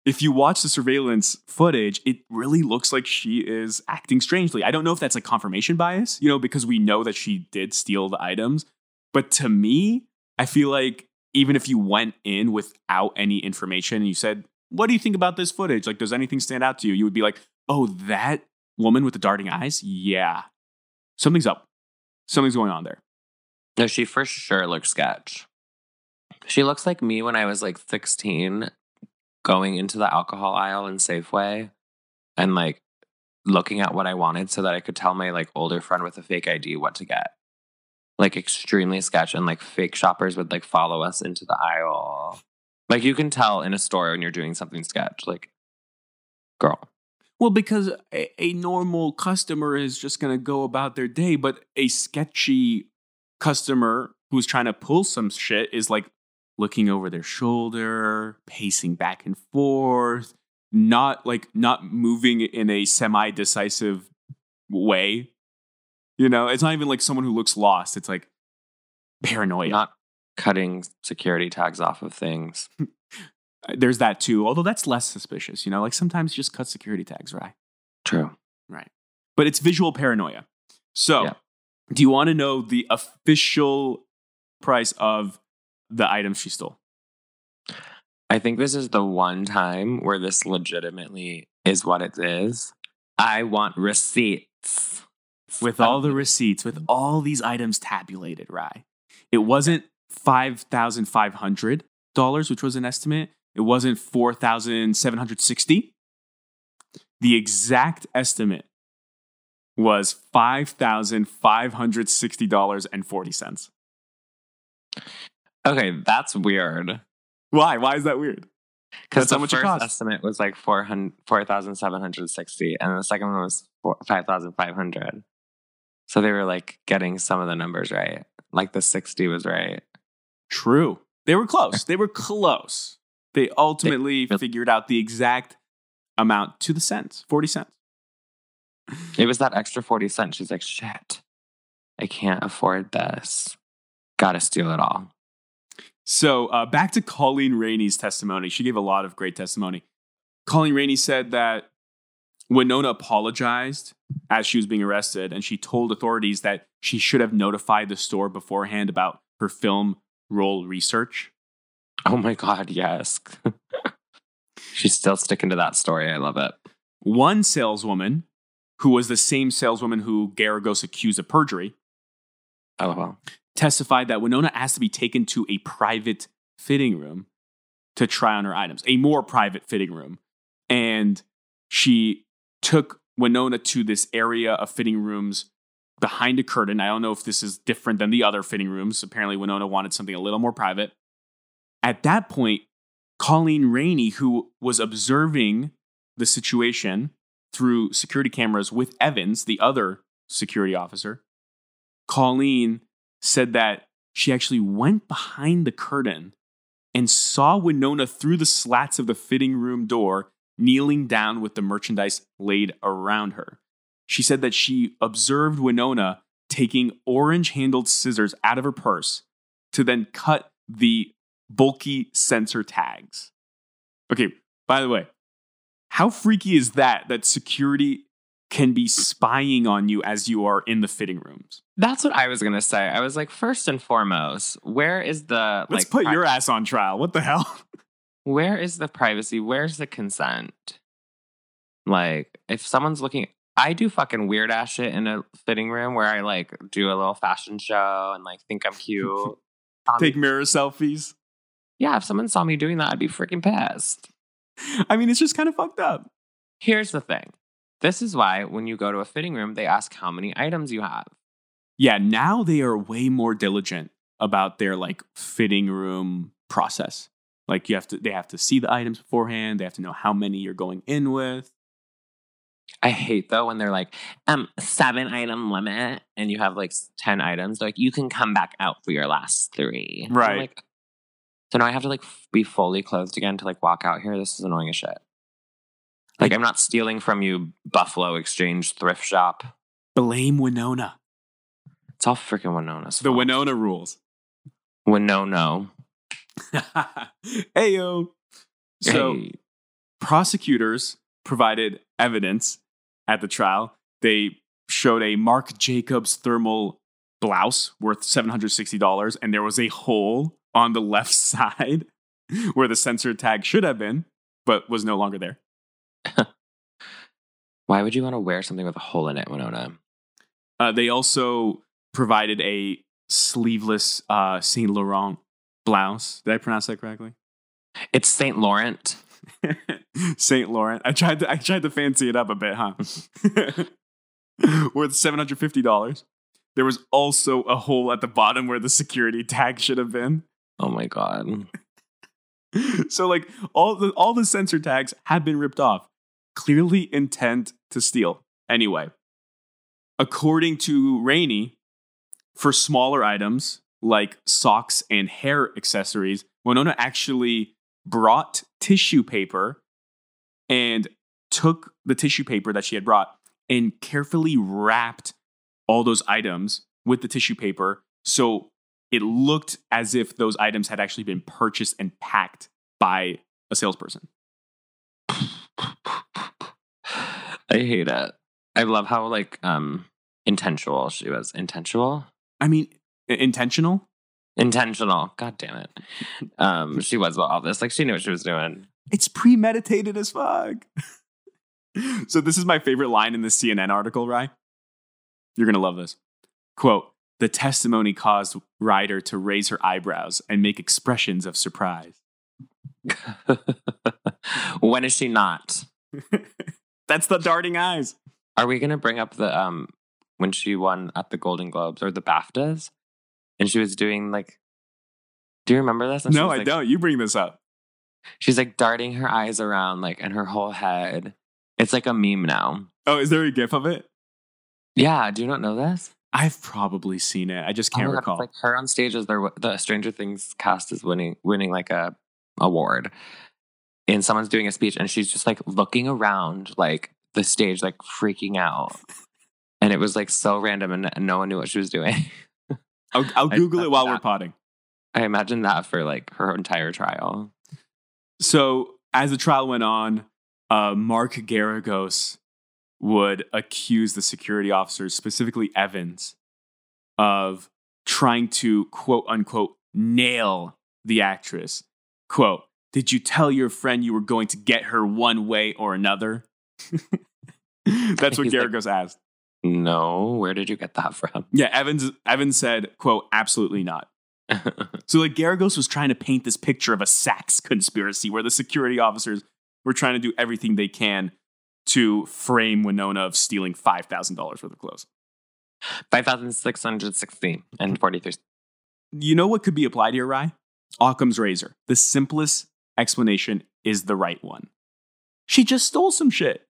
if you watch the surveillance footage, it really looks like she is acting strangely. I don't know if that's like confirmation bias, you know, because we know that she did steal the items. But to me, I feel like even if you went in without any information and you said, What do you think about this footage? Like, does anything stand out to you? You would be like, Oh, that woman with the darting eyes? Yeah. Something's up. Something's going on there. No, she for sure looks sketch. She looks like me when I was like 16, going into the alcohol aisle in Safeway and like looking at what I wanted so that I could tell my like older friend with a fake ID what to get. Like extremely sketch and like fake shoppers would like follow us into the aisle. Like you can tell in a store when you're doing something sketch. Like, girl. Well, because a, a normal customer is just going to go about their day, but a sketchy customer who's trying to pull some shit is like looking over their shoulder, pacing back and forth, not like not moving in a semi decisive way. You know, it's not even like someone who looks lost. It's like paranoia. Not cutting security tags off of things. There's that too, although that's less suspicious. You know, like sometimes you just cut security tags, right? True. Right. But it's visual paranoia. So, Yeah. do you want to know the official price of the items she stole? I think this is the one time where this legitimately is what it is. I want receipts. With all the receipts, with mm-hmm. all these items tabulated, right? It wasn't $5,500, which was an estimate. It wasn't 4,760. The exact estimate was $5,560.40. Okay, that's weird. Why? Why is that weird? Because the first estimate was like 400 4,760, and the second one was four- 5,500. So they were like getting some of the numbers right. Like the 60 was right. True. They were close. They were close. They ultimately really- figured out the exact amount to the cents 40 cents. It was that extra 40 cents. She's like, shit, I can't afford this. Gotta steal it all. So uh, back to Colleen Rainey's testimony. She gave a lot of great testimony. Colleen Rainey said that Winona apologized as she was being arrested, and she told authorities that she should have notified the store beforehand about her film role research. Oh my God, yes. She's still sticking to that story. I love it. One saleswoman, who was the same saleswoman who Geragos accused of perjury, Oh, well. testified that Winona asked to be taken to a private fitting room to try on her items, a more private fitting room. And she took Winona to this area of fitting rooms behind a curtain. I don't know if this is different than the other fitting rooms. Apparently, Winona wanted something a little more private. At that point, Colleen Rainey, who was observing the situation through security cameras with Evans, the other security officer, Colleen said that she actually went behind the curtain and saw Winona through the slats of the fitting room door, kneeling down with the merchandise laid around her. She said that she observed Winona taking orange handled scissors out of her purse to then cut the bulky sensor tags. Okay, by the way, how freaky is that that security can be spying on you as you are in the fitting rooms? That's what I was going to say. I was like, first and foremost, where is the. Let's like, put pri- your ass on trial. What the hell? Where is the privacy? Where's the consent? Like, if someone's looking, I do fucking weird ass shit in a fitting room where I like do a little fashion show and like think I'm cute. Take mirror selfies. Yeah, if someone saw me doing that, I'd be freaking pissed. I mean, it's just kind of fucked up. Here's the thing this is why when you go to a fitting room, they ask how many items you have. Yeah, now they are way more diligent about their like fitting room process. Like you have to they have to see the items beforehand, they have to know how many you're going in with. I hate though when they're like, um, seven item limit, and you have like ten items. They're like, you can come back out for your last three. Right. like, so now I have to like be fully clothed again to like walk out here. This is annoying as shit. Like I'm not stealing from you, Buffalo Exchange thrift shop. Blame Winona. It's all freaking Winona's The fault. Winona rules. Winona. Heyo. So Hey. prosecutors provided evidence at the trial. They showed a Marc Jacobs thermal blouse worth $760, and there was a hole on the left side where the sensor tag should have been, but was no longer there. why would you want to wear something with a hole in it, Winona? Uh, they also provided a sleeveless uh, Saint Laurent blouse. Did I pronounce that correctly? It's Saint Laurent. Saint Laurent. I tried to I tried to fancy it up a bit, huh? Worth seven hundred fifty dollars. There was also a hole at the bottom where the security tag should have been. Oh my god. So like all the all the sensor tags have been ripped off. clearly intent to steal. Anyway, according to Rainey, for smaller items like socks and hair accessories, Winona actually brought tissue paper and took the tissue paper that she had brought and carefully wrapped all those items with the tissue paper so it looked as if those items had actually been purchased and packed by a salesperson. I hate it. I love how like um intentional she was. Intentional? I mean, intentional? Intentional. God damn it. Um, she was about all this. Like she knew what she was doing. It's premeditated as fuck. so this is my favorite line in the CNN article, Rye. You're gonna love this. Quote, the testimony caused Ryder to raise her eyebrows and make expressions of surprise. when is she not? That's the darting eyes. Are we gonna bring up the um when she won at the Golden Globes or the BAFTAs? And she was doing like do you remember this? And No, I like- don't. You bring this up. She's like darting her eyes around like and her whole head. It's like a meme now. Oh, is there a gif of it? Yeah, do you not know this? I've probably seen it. I just Oh can't recall. Like her on stage as their the Stranger Things cast is winning winning like a award, and someone's doing a speech, and she's just like looking around like the stage, like freaking out, and it was like so random, and no one knew what she was doing. I'll, I'll Google it while we're potting. I imagine that for like her entire trial. So as the trial went on, uh, Mark Geragos would accuse the security officers, specifically Evans, of trying to quote unquote nail the actress. Quote, did you tell your friend you were going to get her one way or another? That's what He's like- asked. No, where did you get that from? Yeah, Evans Evans said, quote, absolutely not. So like Geragos was trying to paint this picture of a Saks conspiracy where the security officers were trying to do everything they can to frame Winona of stealing five thousand dollars worth of clothes. Five thousand six hundred sixty and mm-hmm. forty three. You know what could be applied here, Rye? Occam's razor. The simplest explanation is the right one. She just stole some shit.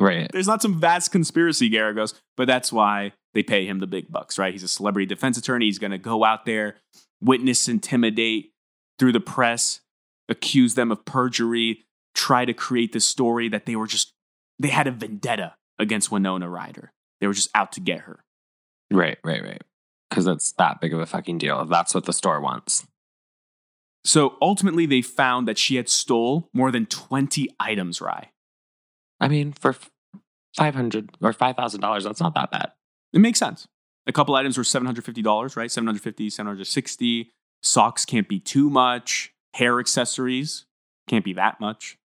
Right. There's not some vast conspiracy, Geragos, but that's why they pay him the big bucks, right? He's a celebrity defense attorney. He's going to go out there, witness intimidate through the press, accuse them of perjury, try to create this story that they were just, they had a vendetta against Winona Ryder. They were just out to get her. Right. Right. Right. Because it's that big of a fucking deal. That's what the store wants. So ultimately, they found that she had stole more than 20 items, Rye. I mean, for five hundred or five thousand dollars, that's not that bad. It makes sense. A couple items were $750, right? 750, 760. Socks can't be too much. Hair accessories can't be that much.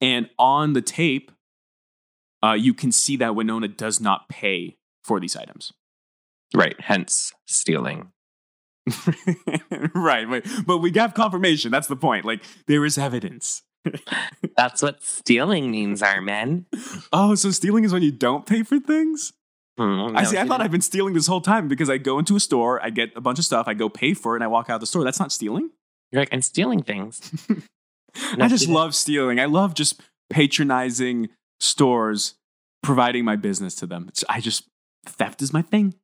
And on the tape, uh, you can see that Winona does not pay for these items. Right. Hence stealing. right, but, but we got confirmation. That's the point. Like, there is evidence. That's what stealing means, Armin. Oh, so stealing is when you don't pay for things? Hmm, I see. I thought. I've been stealing this whole time because I go into a store, I get a bunch of stuff, I go pay for it, and I walk out the store. That's not stealing. You're like, I'm stealing things. I just love stealing. I love just patronizing stores, providing my business to them. It's, I just theft is my thing.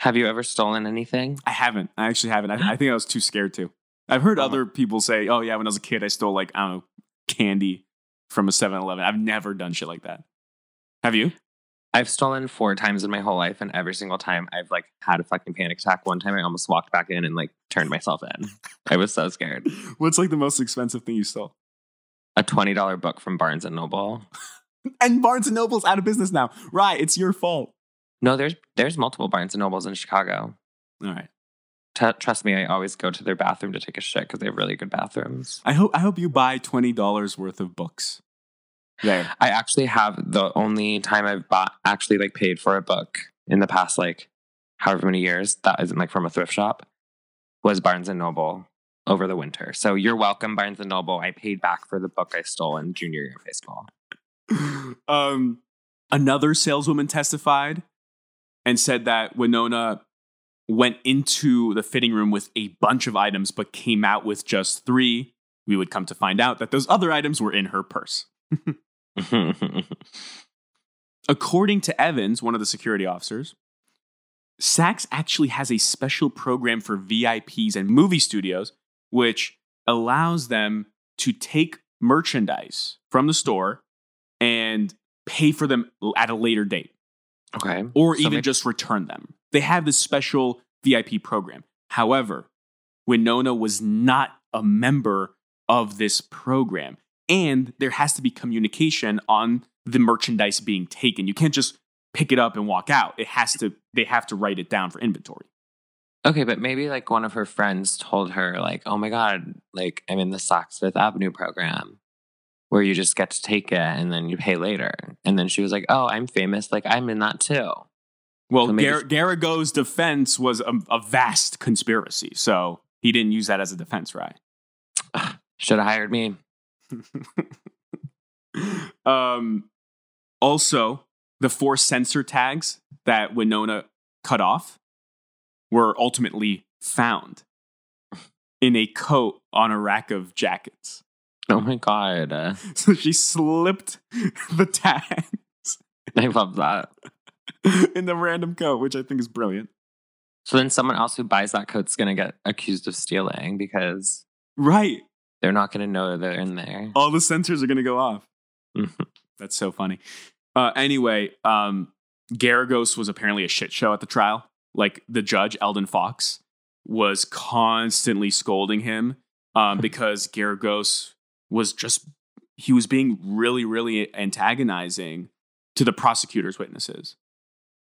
Have you ever stolen anything? I haven't. I actually haven't. I, I think I was too scared to. I've heard Uh-huh. other people say, "Oh yeah, when I was a kid, I stole like I don't know candy from a 7-Eleven." I've never done shit like that. Have you? I've stolen four times in my whole life, and every single time I've like had a fucking panic attack. One time I almost walked back in and like turned myself in. I was so scared. What's like the most expensive thing you stole? A twenty dollar book from Barnes and Noble. And Barnes and Noble's out of business now. Right, it's your fault. No, there's there's multiple Barnes and Nobles in Chicago. All right. T- trust me, I always go to their bathroom to take a shit because they have really good bathrooms. I hope I hope you buy twenty dollars worth of books. There. I actually have the only time I've bought actually like paid for a book in the past like however many years that isn't like from a thrift shop was Barnes and Noble over the winter. So you're welcome, Barnes and Noble. I paid back for the book I stole in junior year of high school. Um, another saleswoman testified and said that Winona went into the fitting room with a bunch of items, but came out with just three. We would come to find out that those other items were in her purse. According to Evans, one of the security officers, Saks actually has a special program for VIPs and movie studios, which allows them to take merchandise from the store and pay for them at a later date okay. or So even just return them. They have this special VIP program. However, Winona was not a member of this program, and there has to be communication on the merchandise being taken. You can't just pick it up and walk out. It has to. They have to write it down for inventory. Okay, but maybe like one of her friends told her, like, oh my God, like I'm in the Saks Fifth Avenue program where you just get to take it and then you pay later. And then she was like, oh, I'm famous. Like I'm in that too. Well, So maybe- Gar- Geragos' defense was a, a vast conspiracy, so he didn't use that as a defense, right? Should have hired me. um, also, the four sensor tags that Winona cut off were ultimately found in a coat on a rack of jackets. Oh my God. Uh, So she slipped the tags. I love that. in the random coat, which I think is brilliant. So then someone else who buys that coat's going to get accused of stealing because Right. they're not going to know they're in there. All the sensors are going to go off. Mhm. That's so funny. Uh, anyway, um, Geragos was apparently a shit show at the trial. Like the judge, Eldon Fox, was constantly scolding him um, because Geragos was just, he was being really, really antagonizing to the prosecutor's witnesses.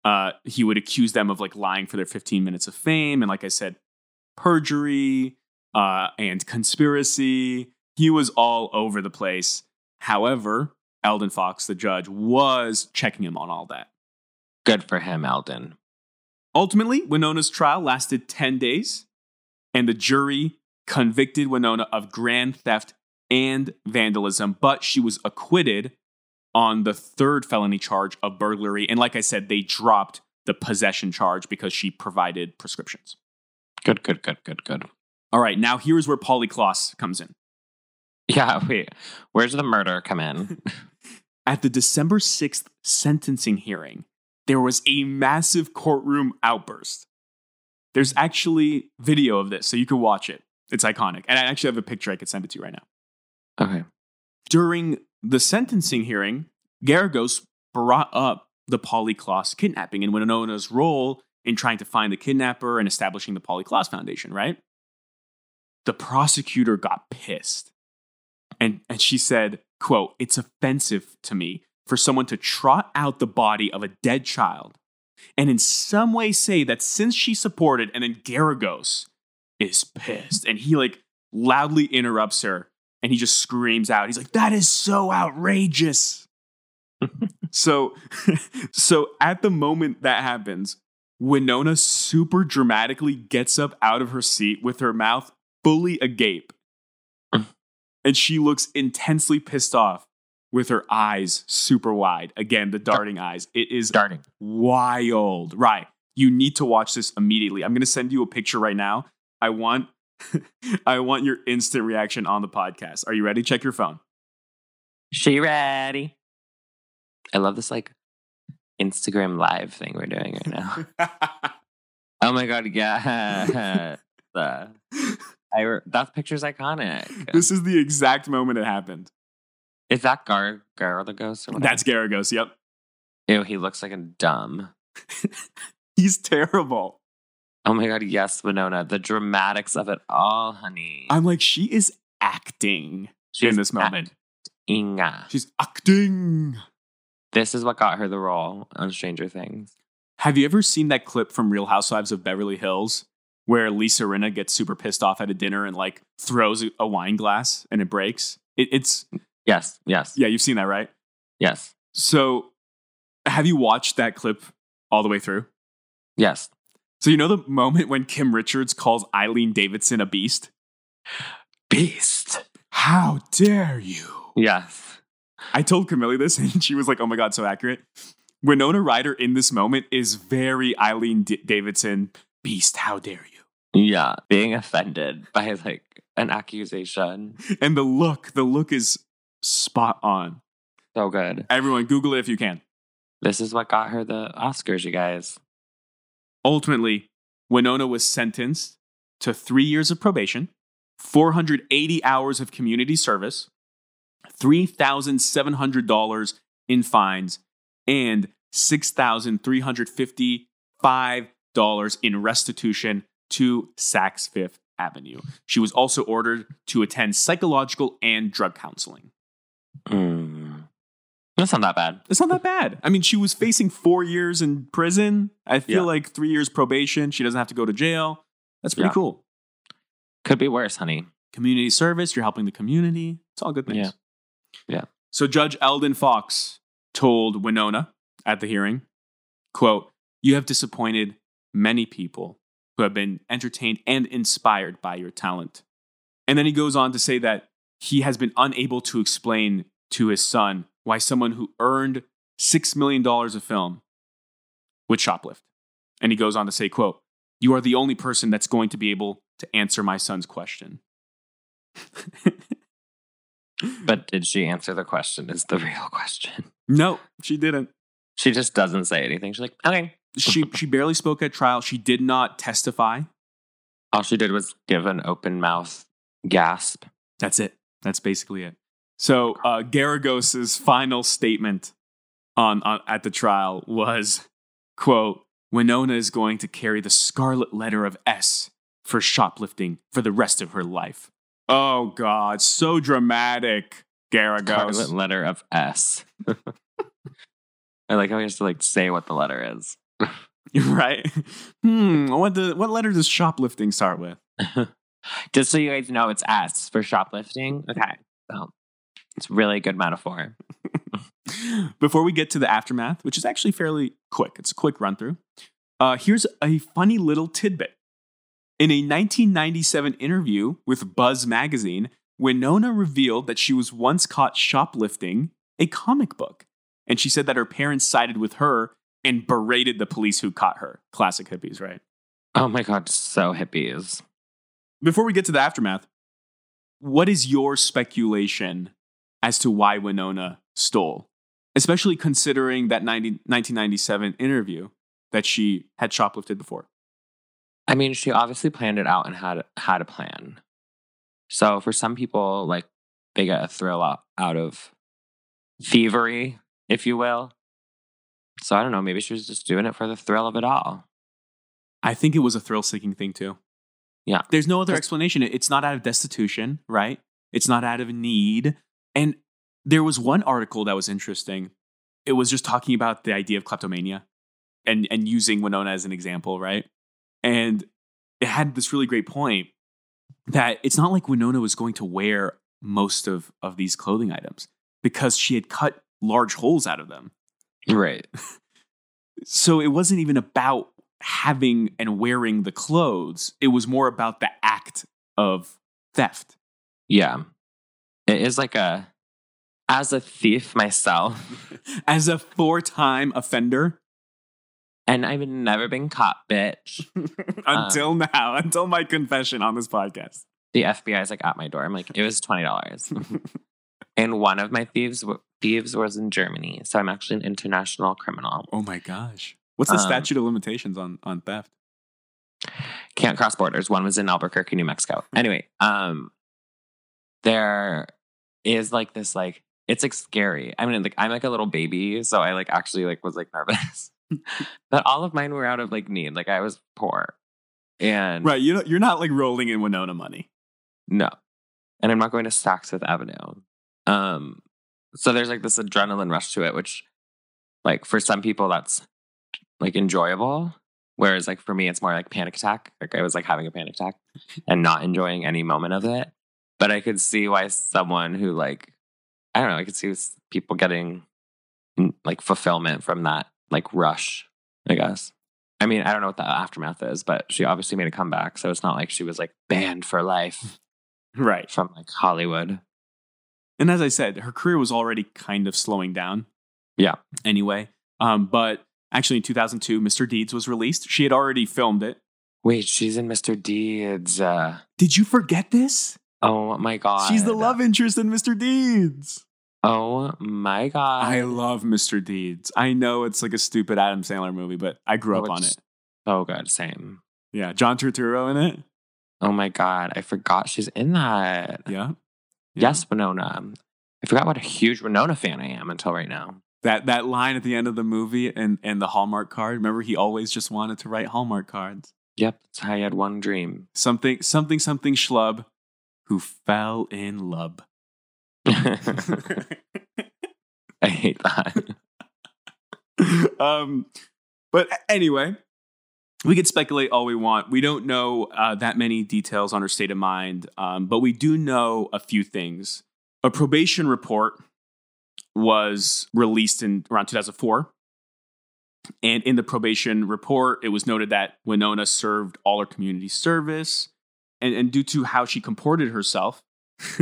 Uh, he would accuse them of like lying for their 15 minutes of fame. And like I said, perjury uh, and conspiracy. He was all over the place. However, Eldon Fox, the judge, was checking him on all that. Good for him, Eldon. Ultimately, Winona's trial lasted 10 days, and the jury convicted Winona of grand theft and vandalism, but she was acquitted on the third felony charge of burglary. And like I said, they dropped the possession charge because she provided prescriptions. Good, good, good, good, good. All right, now here's where Polly Klaas comes in. Yeah, wait. Where's the murder come in? At the December 6th sentencing hearing, there was a massive courtroom outburst. There's actually video of this, so you can watch it. It's iconic. And I actually have a picture I could send it to you right now. Okay. During the sentencing hearing, Geragos brought up the Polly Klaas kidnapping and Winona's role in trying to find the kidnapper and establishing the Polly Klaas Foundation, right? The prosecutor got pissed. And, and she said, quote, it's offensive to me for someone to trot out the body of a dead child and in some way say that since she supported, and then Geragos is pissed and he like loudly interrupts her and he just screams out. He's like, that is so outrageous. so, so at the moment that happens, Winona super dramatically gets up out of her seat with her mouth fully agape. and she looks intensely pissed off with her eyes super wide. Again, the darting eyes. It is darting. wild. Right. You need to watch this immediately. I'm going to send you a picture right now. I want I want your instant reaction on the podcast. Are you ready? Check your phone. She ready. I love this like Instagram live thing we're doing right now. oh my god, yeah. the, I re- that picture's iconic. this is the exact moment it happened. is that Gar Geragos or whatever? That's Geragos. Yep. Ew, he looks like a dumb. He's terrible. Oh my god, yes, Winona. The dramatics of it all, honey. I'm like, she is acting in this moment. Inga. She's acting. This is what got her the role on Stranger Things. Have you ever seen that clip from Real Housewives of Beverly Hills where Lisa Rinna gets super pissed off at a dinner and like throws a- a wine glass and it breaks? It, it's, Yes, yes, yeah, you've seen that, right? yes, So, have you watched that clip all the way through? yes. So, you know the moment when Kim Richards calls Eileen Davidson a beast? Beast. How dare you? Yes. I told Camille this and she was like, oh my God, so accurate. Winona Ryder in this moment is very Eileen D- Davidson, beast, how dare you? Yeah. Being offended by like an accusation. And the look, the look is spot on. So good. Everyone, Google it if you can. This is what got her the Oscars, you guys. Ultimately, Winona was sentenced to three years of probation, 480 hours of community service, $3,700 in fines, and $6,355 in restitution to Saks Fifth Avenue. She was also ordered to attend psychological and drug counseling. Mm. That's not that bad. It's not that bad. I mean, she was facing four years in prison. I feel Yeah. like three years probation. She doesn't have to go to jail. That's pretty Yeah. cool. Could be worse, honey. Community service, you're helping the community. It's all good things. Yeah. Yeah. So Judge Eldon Fox told Winona at the hearing, quote, You have disappointed many people who have been entertained and inspired by your talent. And then he goes on to say that he has been unable to explain to his son why someone who earned $6 million a film would shoplift. And he goes on to say, quote, You are the only person that's going to be able to answer my son's question. But did she answer the question? Is the real question. no, she didn't. She just doesn't say anything. She's like, okay. she she barely spoke at trial. She did not testify. All she did was give an open mouth gasp. That's it. That's basically it. So uh, Geragos's final statement on, on at the trial was, "quote Winona is going to carry the scarlet letter of S for shoplifting for the rest of her life." Oh God, so dramatic, Geragos. Scarlet letter of S. I like how he has to like say what the letter is. right? Hmm. What the what letter does shoplifting start with? Just so you guys know, it's S for shoplifting. Okay. So it's really a good metaphor. Before we get to the aftermath, which is actually fairly quick, it's a quick run through. Uh, here's a funny little tidbit. In a 1997 interview with Buzz magazine, Winona revealed that she was once caught shoplifting a comic book. And she said that her parents sided with her and berated the police who caught her. Classic hippies, right? Oh my God, so hippies. Before we get to the aftermath, what is your speculation as to why Winona stole? Especially considering that 90, 1997 interview that she had shoplifted before. I mean, she obviously planned it out and had had a plan. So for some people, like they get a thrill out, out of thievery, if you will. So I don't know. Maybe she was just doing it for the thrill of it all. I think it was a thrill seeking thing too. Yeah. There's no other explanation. It's not out of destitution, right? It's not out of need. And there was one article that was interesting. It was just talking about the idea of kleptomania and, and using Winona as an example, right? And it had this really great point that it's not like Winona was going to wear most of, of these clothing items because she had cut large holes out of them. Right. So it wasn't even about having and wearing the clothes. It was more about the act of theft. Yeah. It is like a, as a thief myself, As a four time offender, and I've never been caught, bitch. until now, until my confession on this podcast. The FBI is like at my door. I'm like, it was twenty dollars, and one of my thieves w- thieves was in Germany, so I'm actually an international criminal. oh my gosh. What's the Um, statute of limitations on, on theft? Can't cross borders. One was in Albuquerque, New Mexico. Anyway, um, there is like this like it's like scary. I mean, like I'm like a little baby, so I like actually like was like nervous. but all of mine were out of like need. Like I was poor, and Right. You know, you're not like rolling in Winona money. No. And I'm not going to Saks Fifth Avenue. Um, so there's like this adrenaline rush to it, which like for some people that's like enjoyable. Whereas like for me, it's more like panic attack. Like I was like having a panic attack and not enjoying any moment of it. But I could see why someone who like, I don't know, I could see people getting mm, like fulfillment from that like rush, I guess. I mean, I don't know what the aftermath is, but she obviously made a comeback. So it's not like she was like banned for life Right. from like Hollywood. And as I said, her career was already kind of slowing down. Yeah. Anyway, um, but actually in 2002, Mr. Deeds was released. She had already filmed it. Wait, she's in Mr. Deeds. Uh, Did you forget this? Oh my god, She's the love interest in Mr. Deeds. Oh my god! I love Mr. Deeds. I know it's like a stupid Adam Sandler movie, but I grew Oh, up on it. Oh god, Same. Yeah, John Turturro in it. Oh my god! I forgot she's in that. Yeah. Yeah. Yes, Winona. I forgot what a huge Winona fan I am until right now. That that line at the end of the movie and and the Hallmark card. Remember, he always just wanted to write Hallmark cards. Yep, that's how I had one dream. Something something something schlub who fell in love. I hate that. um, but anyway, we could speculate all we want. We don't know uh, that many details on her state of mind, um, but we do know a few things. A probation report was released in around 2004. And in the probation report, it was noted that Winona served all her community service. And, and due to how she comported herself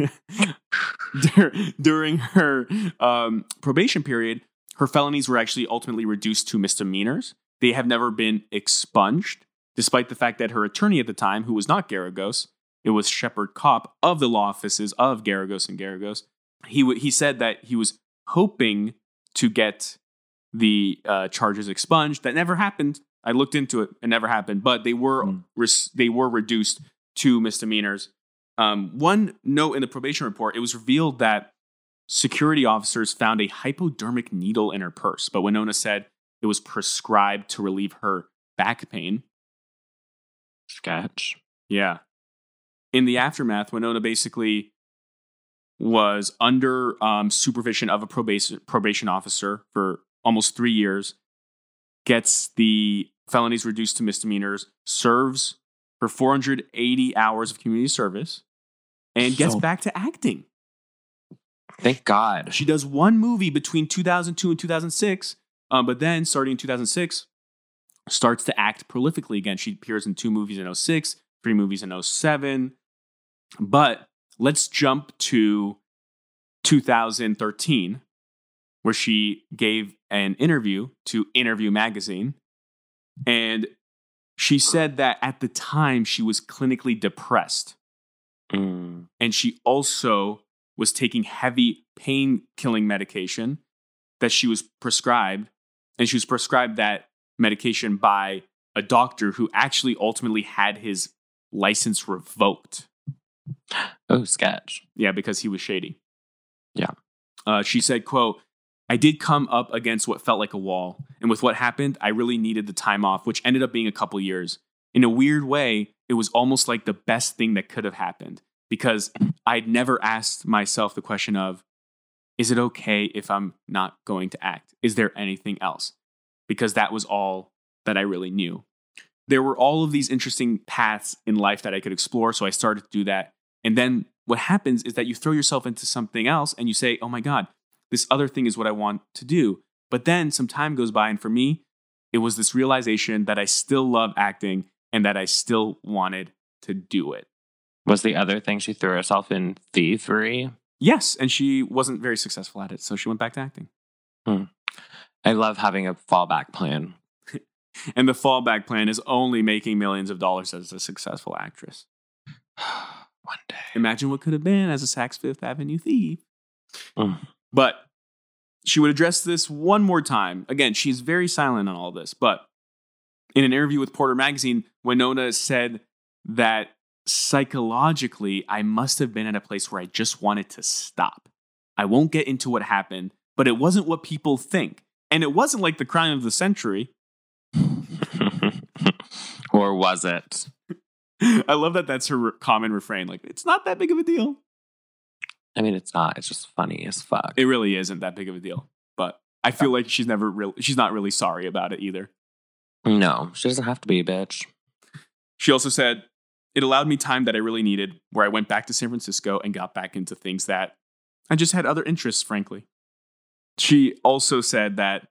during her um, probation period, her felonies were actually ultimately reduced to misdemeanors. They have never been expunged, despite the fact that her attorney at the time, who was not Geragos, it was Shepard Kopp of the law offices of Geragos and Geragos. He w- he said that he was hoping to get the uh, charges expunged. That never happened. I looked into it; it never happened. But they were Hmm. res- they were reduced to misdemeanors. Um, one note in the probation report: it was revealed that security officers found a hypodermic needle in her purse, but Winona said it was prescribed to relieve her back pain. Sketch. Yeah. In the aftermath, Winona basically was under um, supervision of a probation probation officer for almost three years. Gets the felonies reduced to misdemeanors. Serves for 480 hours of community service, and gets So- back to acting. Thank God. She does one movie between 2002 and 2006, um, but then starting in 2006, starts to act prolifically again. She appears in two movies in 06, three movies in 07. But let's jump to 2013, where she gave an interview to Interview Magazine. And she said that at the time she was clinically depressed Mm. and she also was taking heavy pain killing medication that she was prescribed and she was prescribed that medication by a doctor who actually ultimately had his license revoked Oh, sketch. yeah because he was shady Yeah. uh, she said quote i did come up against what felt like a wall and with what happened i really needed the time off which ended up being a couple years. In a weird way it was almost like the best thing that could have happened because i'd never asked myself the question of is it okay if i'm not going to act? Is there anything else? Because that was all that i really knew. There were all of these interesting paths in life that i could explore so i started to do that. And then what happens is that you throw yourself into something else and you say, oh my God, this other thing is what I want to do. But then some time goes by. And for me, it was this realization that I still love acting and that I still wanted to do it. Was the other thing she threw herself in thievery? Yes. And she wasn't very successful at it. So she went back to acting. I love having a fallback plan. And the fallback plan is only making millions of dollars as a successful actress. One day. Imagine what could have been as a Saks Fifth Avenue thief. Mm. But she would address this one more time. Again, she's very silent on all this, but in an interview with Porter Magazine, Winona said that psychologically, I must have been at a place where I just wanted to stop. I won't get into what happened, but it wasn't what people think. And it wasn't like the crime of the century. or was it? I love that that's her common refrain. Like, it's not that big of a deal. I mean, it's not. It's just funny as fuck. It really isn't that big of a deal. But I feel like she's never real she's not really sorry about it either. no, she doesn't have to be a bitch. She also said, It allowed me time that I really needed, where I went back to San Francisco and got back into things that I just had other interests, frankly. She also said that,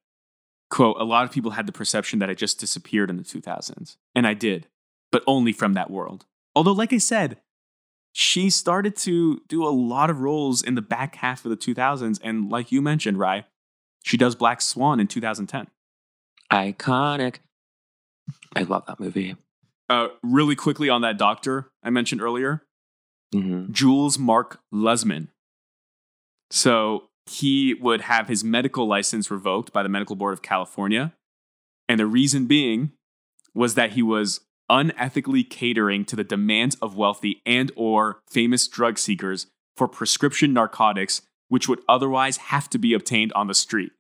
quote, a lot of people had the perception that I just disappeared in the 2000s. And I did, but only from that world. Although, like I said, she started to do a lot of roles in the back half of the 2000s. And like you mentioned, Rye, she does Black Swan in 2010. Iconic. I love that movie. Uh, really quickly on that doctor I mentioned earlier, hmm Jules Mark Lusman. So he would have his medical license revoked by the Medical Board of California. And the reason being was that he was unethically catering to the demands of wealthy and or famous drug seekers for prescription narcotics which would otherwise have to be obtained on the street.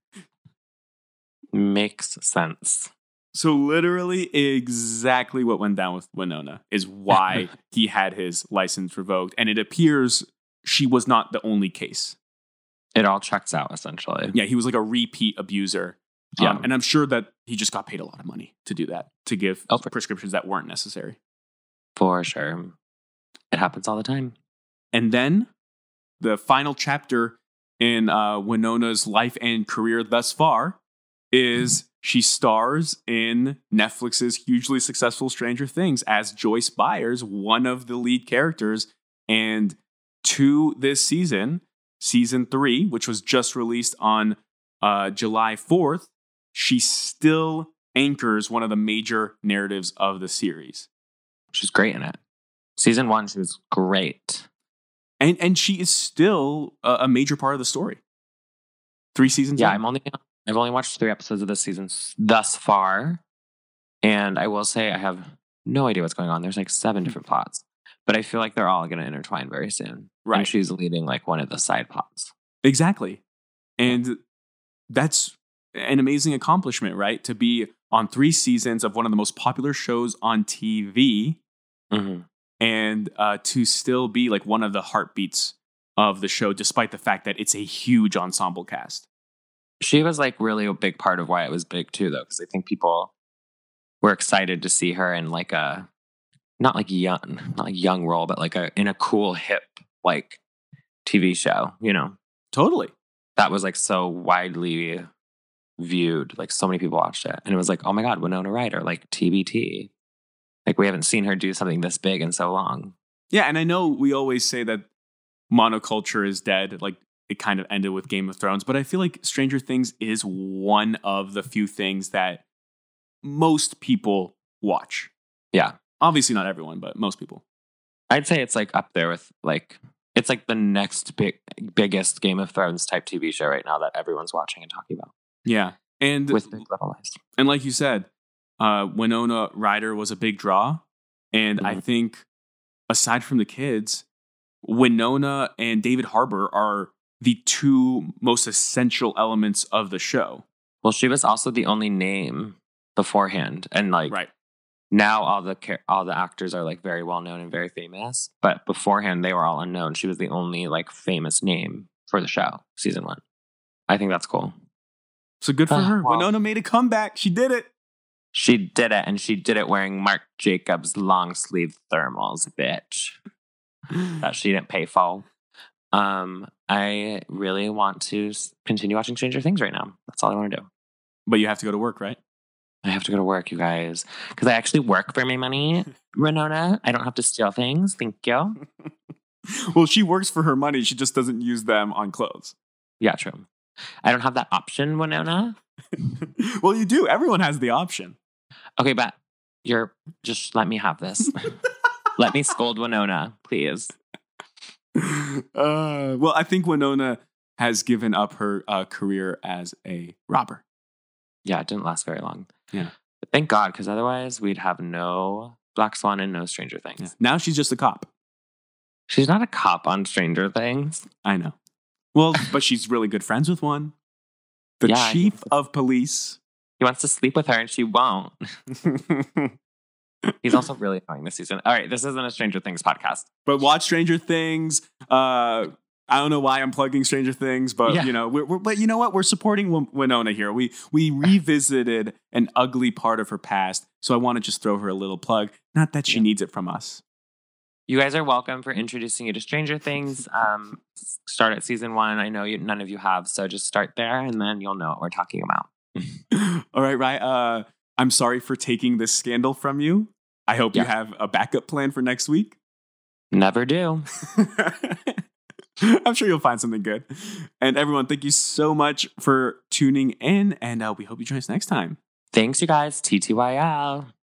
Makes sense. So literally exactly what went down with Winona is why he had his license revoked and it appears she was not the only case. It all checks out essentially. Yeah, he was like a repeat abuser. Yeah. Um, and I'm sure that he just got paid a lot of money to do that, to give Oh, for- prescriptions that weren't necessary. For sure. It happens all the time. And then the final chapter in uh, Winona's life and career thus far is she stars in Netflix's hugely successful Stranger Things as Joyce Byers, one of the lead characters. And to this season, season three, which was just released on uh, July 4th, she still anchors one of the major narratives of the series. She's great in it. Season one, she was great. and and she is still a, a major part of the story. Three seasons. Yeah, in. I'm only I've only watched three episodes of this season thus far, and I will say I have no idea what's going on. There's like seven hmm. different plots, but I feel like they're all going to intertwine very soon. Right. and she's leading like one of the side plots. exactly, and that's an amazing accomplishment, right? To be on three seasons of one of the most popular shows on TV, hmm and uh, to still be like one of the heartbeats of the show, despite the fact that it's a huge ensemble cast. She was like really a big part of why it was big too, though, because I think people were excited to see her in like a not like young, not like young role, but like a in a cool hip like TV show. You know, Totally. that was like so widely viewed. Like so many people watched it, and it was like, oh my god, Winona Ryder, like TBT. Like we haven't seen her do something this big in so long. Yeah, and I know we always say that monoculture is dead, like it kind of ended with Game of Thrones, but I feel like Stranger Things is one of the few things that most people watch. Yeah. Obviously not everyone, but most people. I'd say it's like up there with like it's like the next big biggest Game of Thrones type TV show right now that everyone's watching and talking about Yeah. And with Big Little Lies. and like you said, uh Winona Ryder was a big draw, and I Mhm. think aside from the kids, Winona and David Harbour are the two most essential elements of the show. Well, she was also the only name beforehand, and like Right. now all the all the actors are like very well known and very famous. But beforehand, they were all unknown. She was the only like famous name for the show, season one. I think that's cool. So good for Ah, her. well. Winona made a comeback. She did it. She did it, and she did it wearing Marc Jacobs long sleeve thermals, bitch. That she didn't pay for. Um, I really want to continue watching Stranger Things right now. That's all I want to do. But you have to go to work, right? I have to go to work, you guys, because I actually work for my money, Renona. I don't have to steal things. Thank you. well, she works for her money. She just doesn't use them on clothes. Yeah, true. I don't have that option, Winona. well, you do. Everyone has the option. Okay, but you're just let me have this. let me scold Winona, please. Uh, well, I think Winona has given up her uh, career as a robber. Yeah, it didn't last very long. Yeah. But thank God, because otherwise we'd have no Black Swan and no Stranger Things. Yeah. Now she's just a cop. She's not a cop on Stranger Things. I know. Well, but she's really good friends with one. The Yeah, chief of police. He wants to sleep with her and she won't. He's also really annoying this season. All right, this isn't a Stranger Things podcast. but watch Stranger Things. Uh, I don't know why I'm plugging Stranger Things, but Yeah. you know, we're, we're, but you know what? We're supporting Win- Winona here. We we revisited an ugly part of her past, so I want to just throw her a little plug. Not that she Yeah. needs it from us. You guys are welcome for introducing you to Stranger Things. Um, start at season one. I know you, none of you have, so just start there and then you'll know what we're talking about. All right, right. Uh, I'm sorry for taking this scandal from you. I hope you have a backup plan for next week. Never do. I'm sure you'll find something good. And everyone, thank you so much for tuning in, and uh, we hope you join us next time. Thanks, you guys. TTYL.